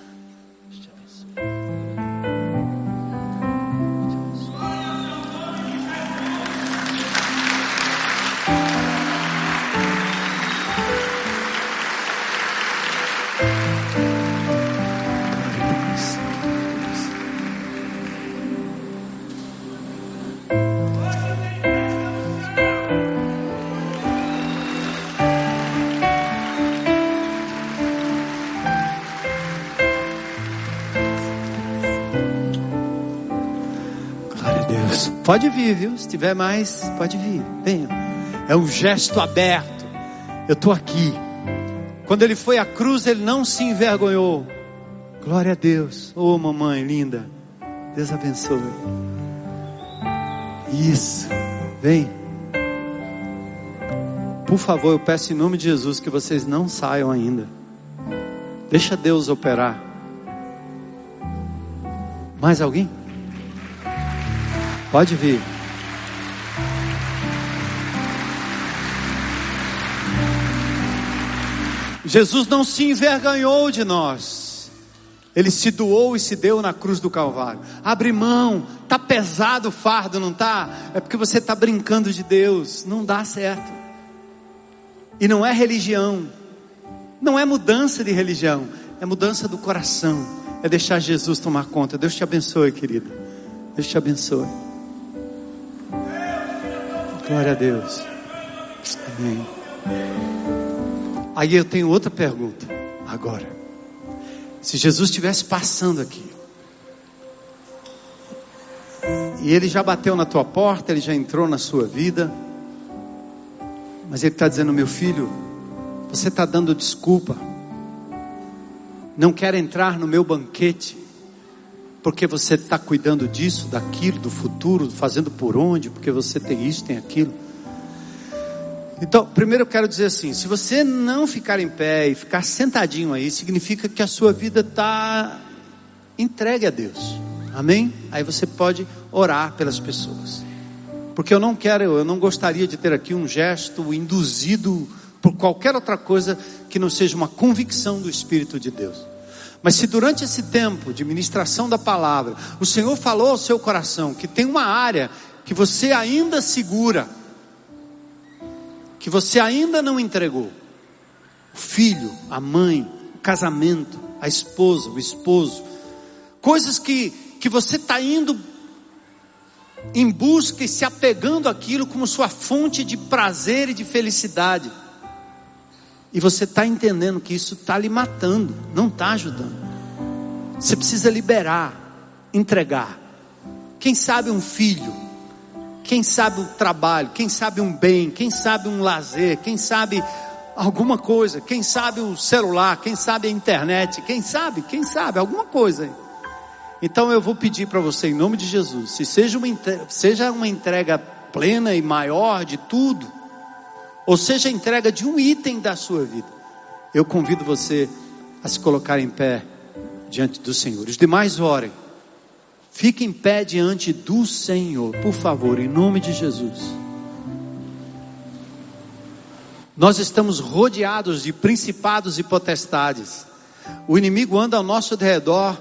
Pode vir, viu? Se tiver mais, pode vir. Venha. É um gesto aberto. Eu estou aqui. Quando ele foi à cruz, ele não se envergonhou. Glória a Deus. Oh, mamãe linda. Deus abençoe. Isso. Vem. Por favor, eu peço em nome de Jesus que vocês não saiam ainda. Deixa Deus operar. Mais alguém? Pode vir. Jesus não se envergonhou de nós. Ele se doou e se deu na cruz do Calvário. Abre mão, tá pesado o fardo, não tá? É porque você está brincando de Deus, não dá certo. E não é religião, não é mudança de religião, é mudança do coração, é deixar Jesus tomar conta. Deus te abençoe, querida. Deus te abençoe. Glória a Deus. Amém. Aí eu tenho outra pergunta. Agora, se Jesus estivesse passando aqui, e ele já bateu na tua porta, ele já entrou na sua vida, mas ele está dizendo: meu filho, você está dando desculpa, não quer entrar no meu banquete, porque você está cuidando disso, daquilo, do futuro, fazendo por onde, porque você tem isso, tem aquilo. Então, primeiro eu quero dizer assim: se você não ficar em pé e ficar sentadinho aí, significa que a sua vida está entregue a Deus. Amém? Aí você pode orar pelas pessoas. Porque eu não quero, eu não gostaria de ter aqui um gesto induzido por qualquer outra coisa que não seja uma convicção do Espírito de Deus. Mas se durante esse tempo de ministração da palavra, o Senhor falou ao seu coração que tem uma área que você ainda segura, que você ainda não entregou, o filho, a mãe, o casamento, a esposa, o esposo, coisas que, que você está indo em busca e se apegando àquilo como sua fonte de prazer e de felicidade. E você está entendendo que isso está lhe matando, não está ajudando. Você precisa liberar, entregar. Quem sabe um filho, quem sabe um trabalho, quem sabe um bem, quem sabe um lazer, quem sabe alguma coisa, quem sabe o celular, quem sabe a internet, quem sabe, quem sabe, alguma coisa. Então eu vou pedir para você, em nome de Jesus, se seja uma, seja uma entrega plena e maior de tudo, ou seja, a entrega de um item da sua vida. Eu convido você a se colocar em pé diante do Senhor. Os demais orem. Fique em pé diante do Senhor, por favor, em nome de Jesus. Nós estamos rodeados de principados e potestades. O inimigo anda ao nosso redor,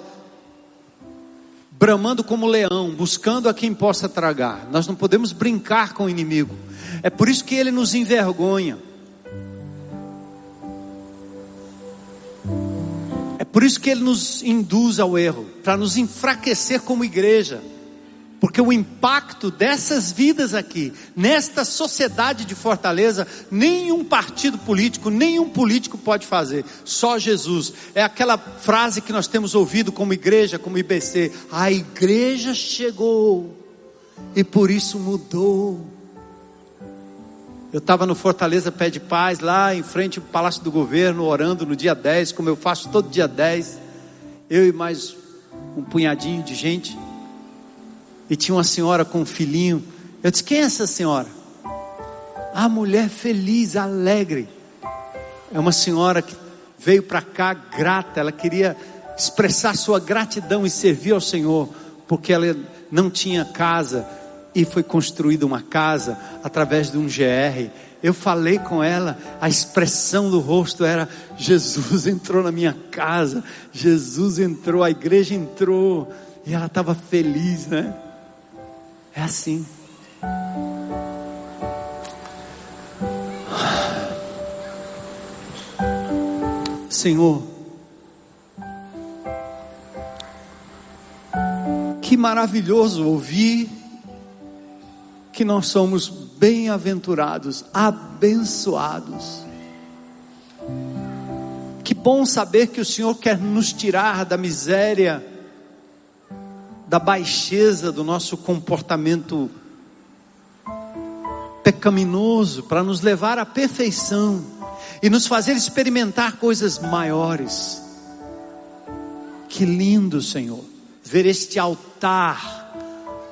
bramando como leão, buscando a quem possa tragar. Nós não podemos brincar com o inimigo. É por isso que ele nos envergonha. É por isso que ele nos induz ao erro, para nos enfraquecer como igreja. Porque o impacto dessas vidas aqui, nesta sociedade de Fortaleza, nenhum partido político, nenhum político pode fazer, só Jesus. É aquela frase que nós temos ouvido como igreja, como IBC: a igreja chegou e por isso mudou. Eu estava no Fortaleza Pé de Paz, lá em frente ao Palácio do Governo, orando no dia 10, como eu faço todo dia 10. Eu e mais um punhadinho de gente e tinha uma senhora com um filhinho. Eu disse: Quem é essa senhora? A mulher feliz, alegre. É uma senhora que veio para cá grata, ela queria expressar sua gratidão e servir ao Senhor, porque ela não tinha casa e foi construída uma casa através de um GR. Eu falei com ela, a expressão do rosto era: Jesus entrou na minha casa, Jesus entrou, a igreja entrou, e ela estava feliz, né? É assim. Senhor, que maravilhoso ouvir que nós somos bem-aventurados, abençoados. Que bom saber que o Senhor quer nos tirar da miséria da baixeza do nosso comportamento pecaminoso para nos levar à perfeição e nos fazer experimentar coisas maiores. Que lindo, Senhor, ver este altar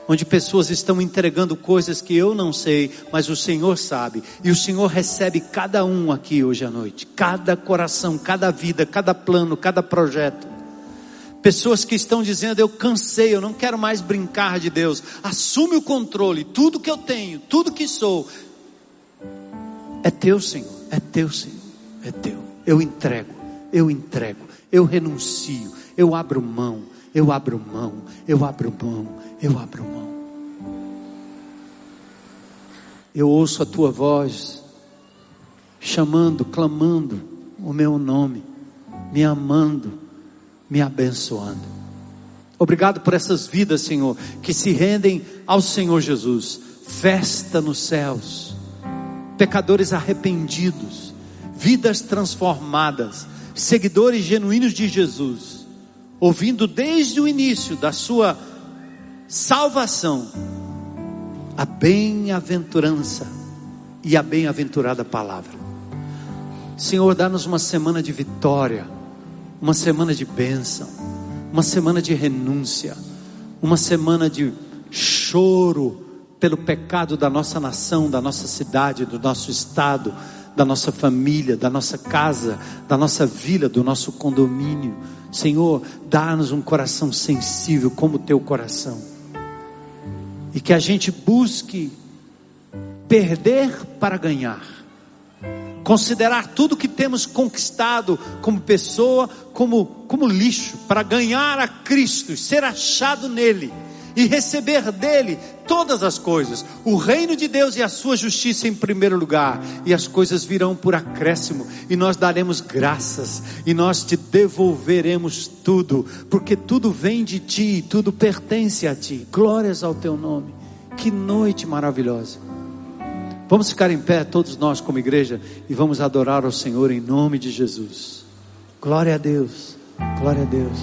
onde pessoas estão entregando coisas que eu não sei, mas o Senhor sabe, e o Senhor recebe cada um aqui hoje à noite, cada coração, cada vida, cada plano, cada projeto. Pessoas que estão dizendo: Eu cansei, eu não quero mais brincar de Deus. Assume o controle, tudo que eu tenho, tudo que sou, é teu, Senhor, é teu, Senhor, é teu. Eu entrego, eu entrego, eu renuncio, eu abro mão, eu abro mão, eu abro mão, eu abro mão. Eu ouço a tua voz, chamando, clamando o meu nome, me amando me abençoando. Obrigado por essas vidas, Senhor, que se rendem ao Senhor Jesus. Festa nos céus, pecadores arrependidos, vidas transformadas, seguidores genuínos de Jesus, ouvindo desde o início da sua salvação a bem-aventurança e a bem-aventurada palavra. Senhor, dá-nos uma semana de vitória uma semana de bênção, uma semana de renúncia, uma semana de choro pelo pecado da nossa nação, da nossa cidade, do nosso estado, da nossa família, da nossa casa, da nossa vila, do nosso condomínio. Senhor, dá-nos um coração sensível como o teu coração. E que a gente busque perder para ganhar considerar tudo que temos conquistado como pessoa como, como lixo, para ganhar a Cristo, ser achado nele e receber dele todas as coisas, o reino de Deus e a sua justiça em primeiro lugar, e as coisas virão por acréscimo, e nós daremos graças, e nós te devolveremos tudo, porque tudo vem de ti, tudo pertence a ti. Glórias ao teu nome. Que noite maravilhosa. Vamos ficar em pé, todos nós como igreja, e vamos adorar ao Senhor em nome de Jesus. Glória a Deus, glória a Deus.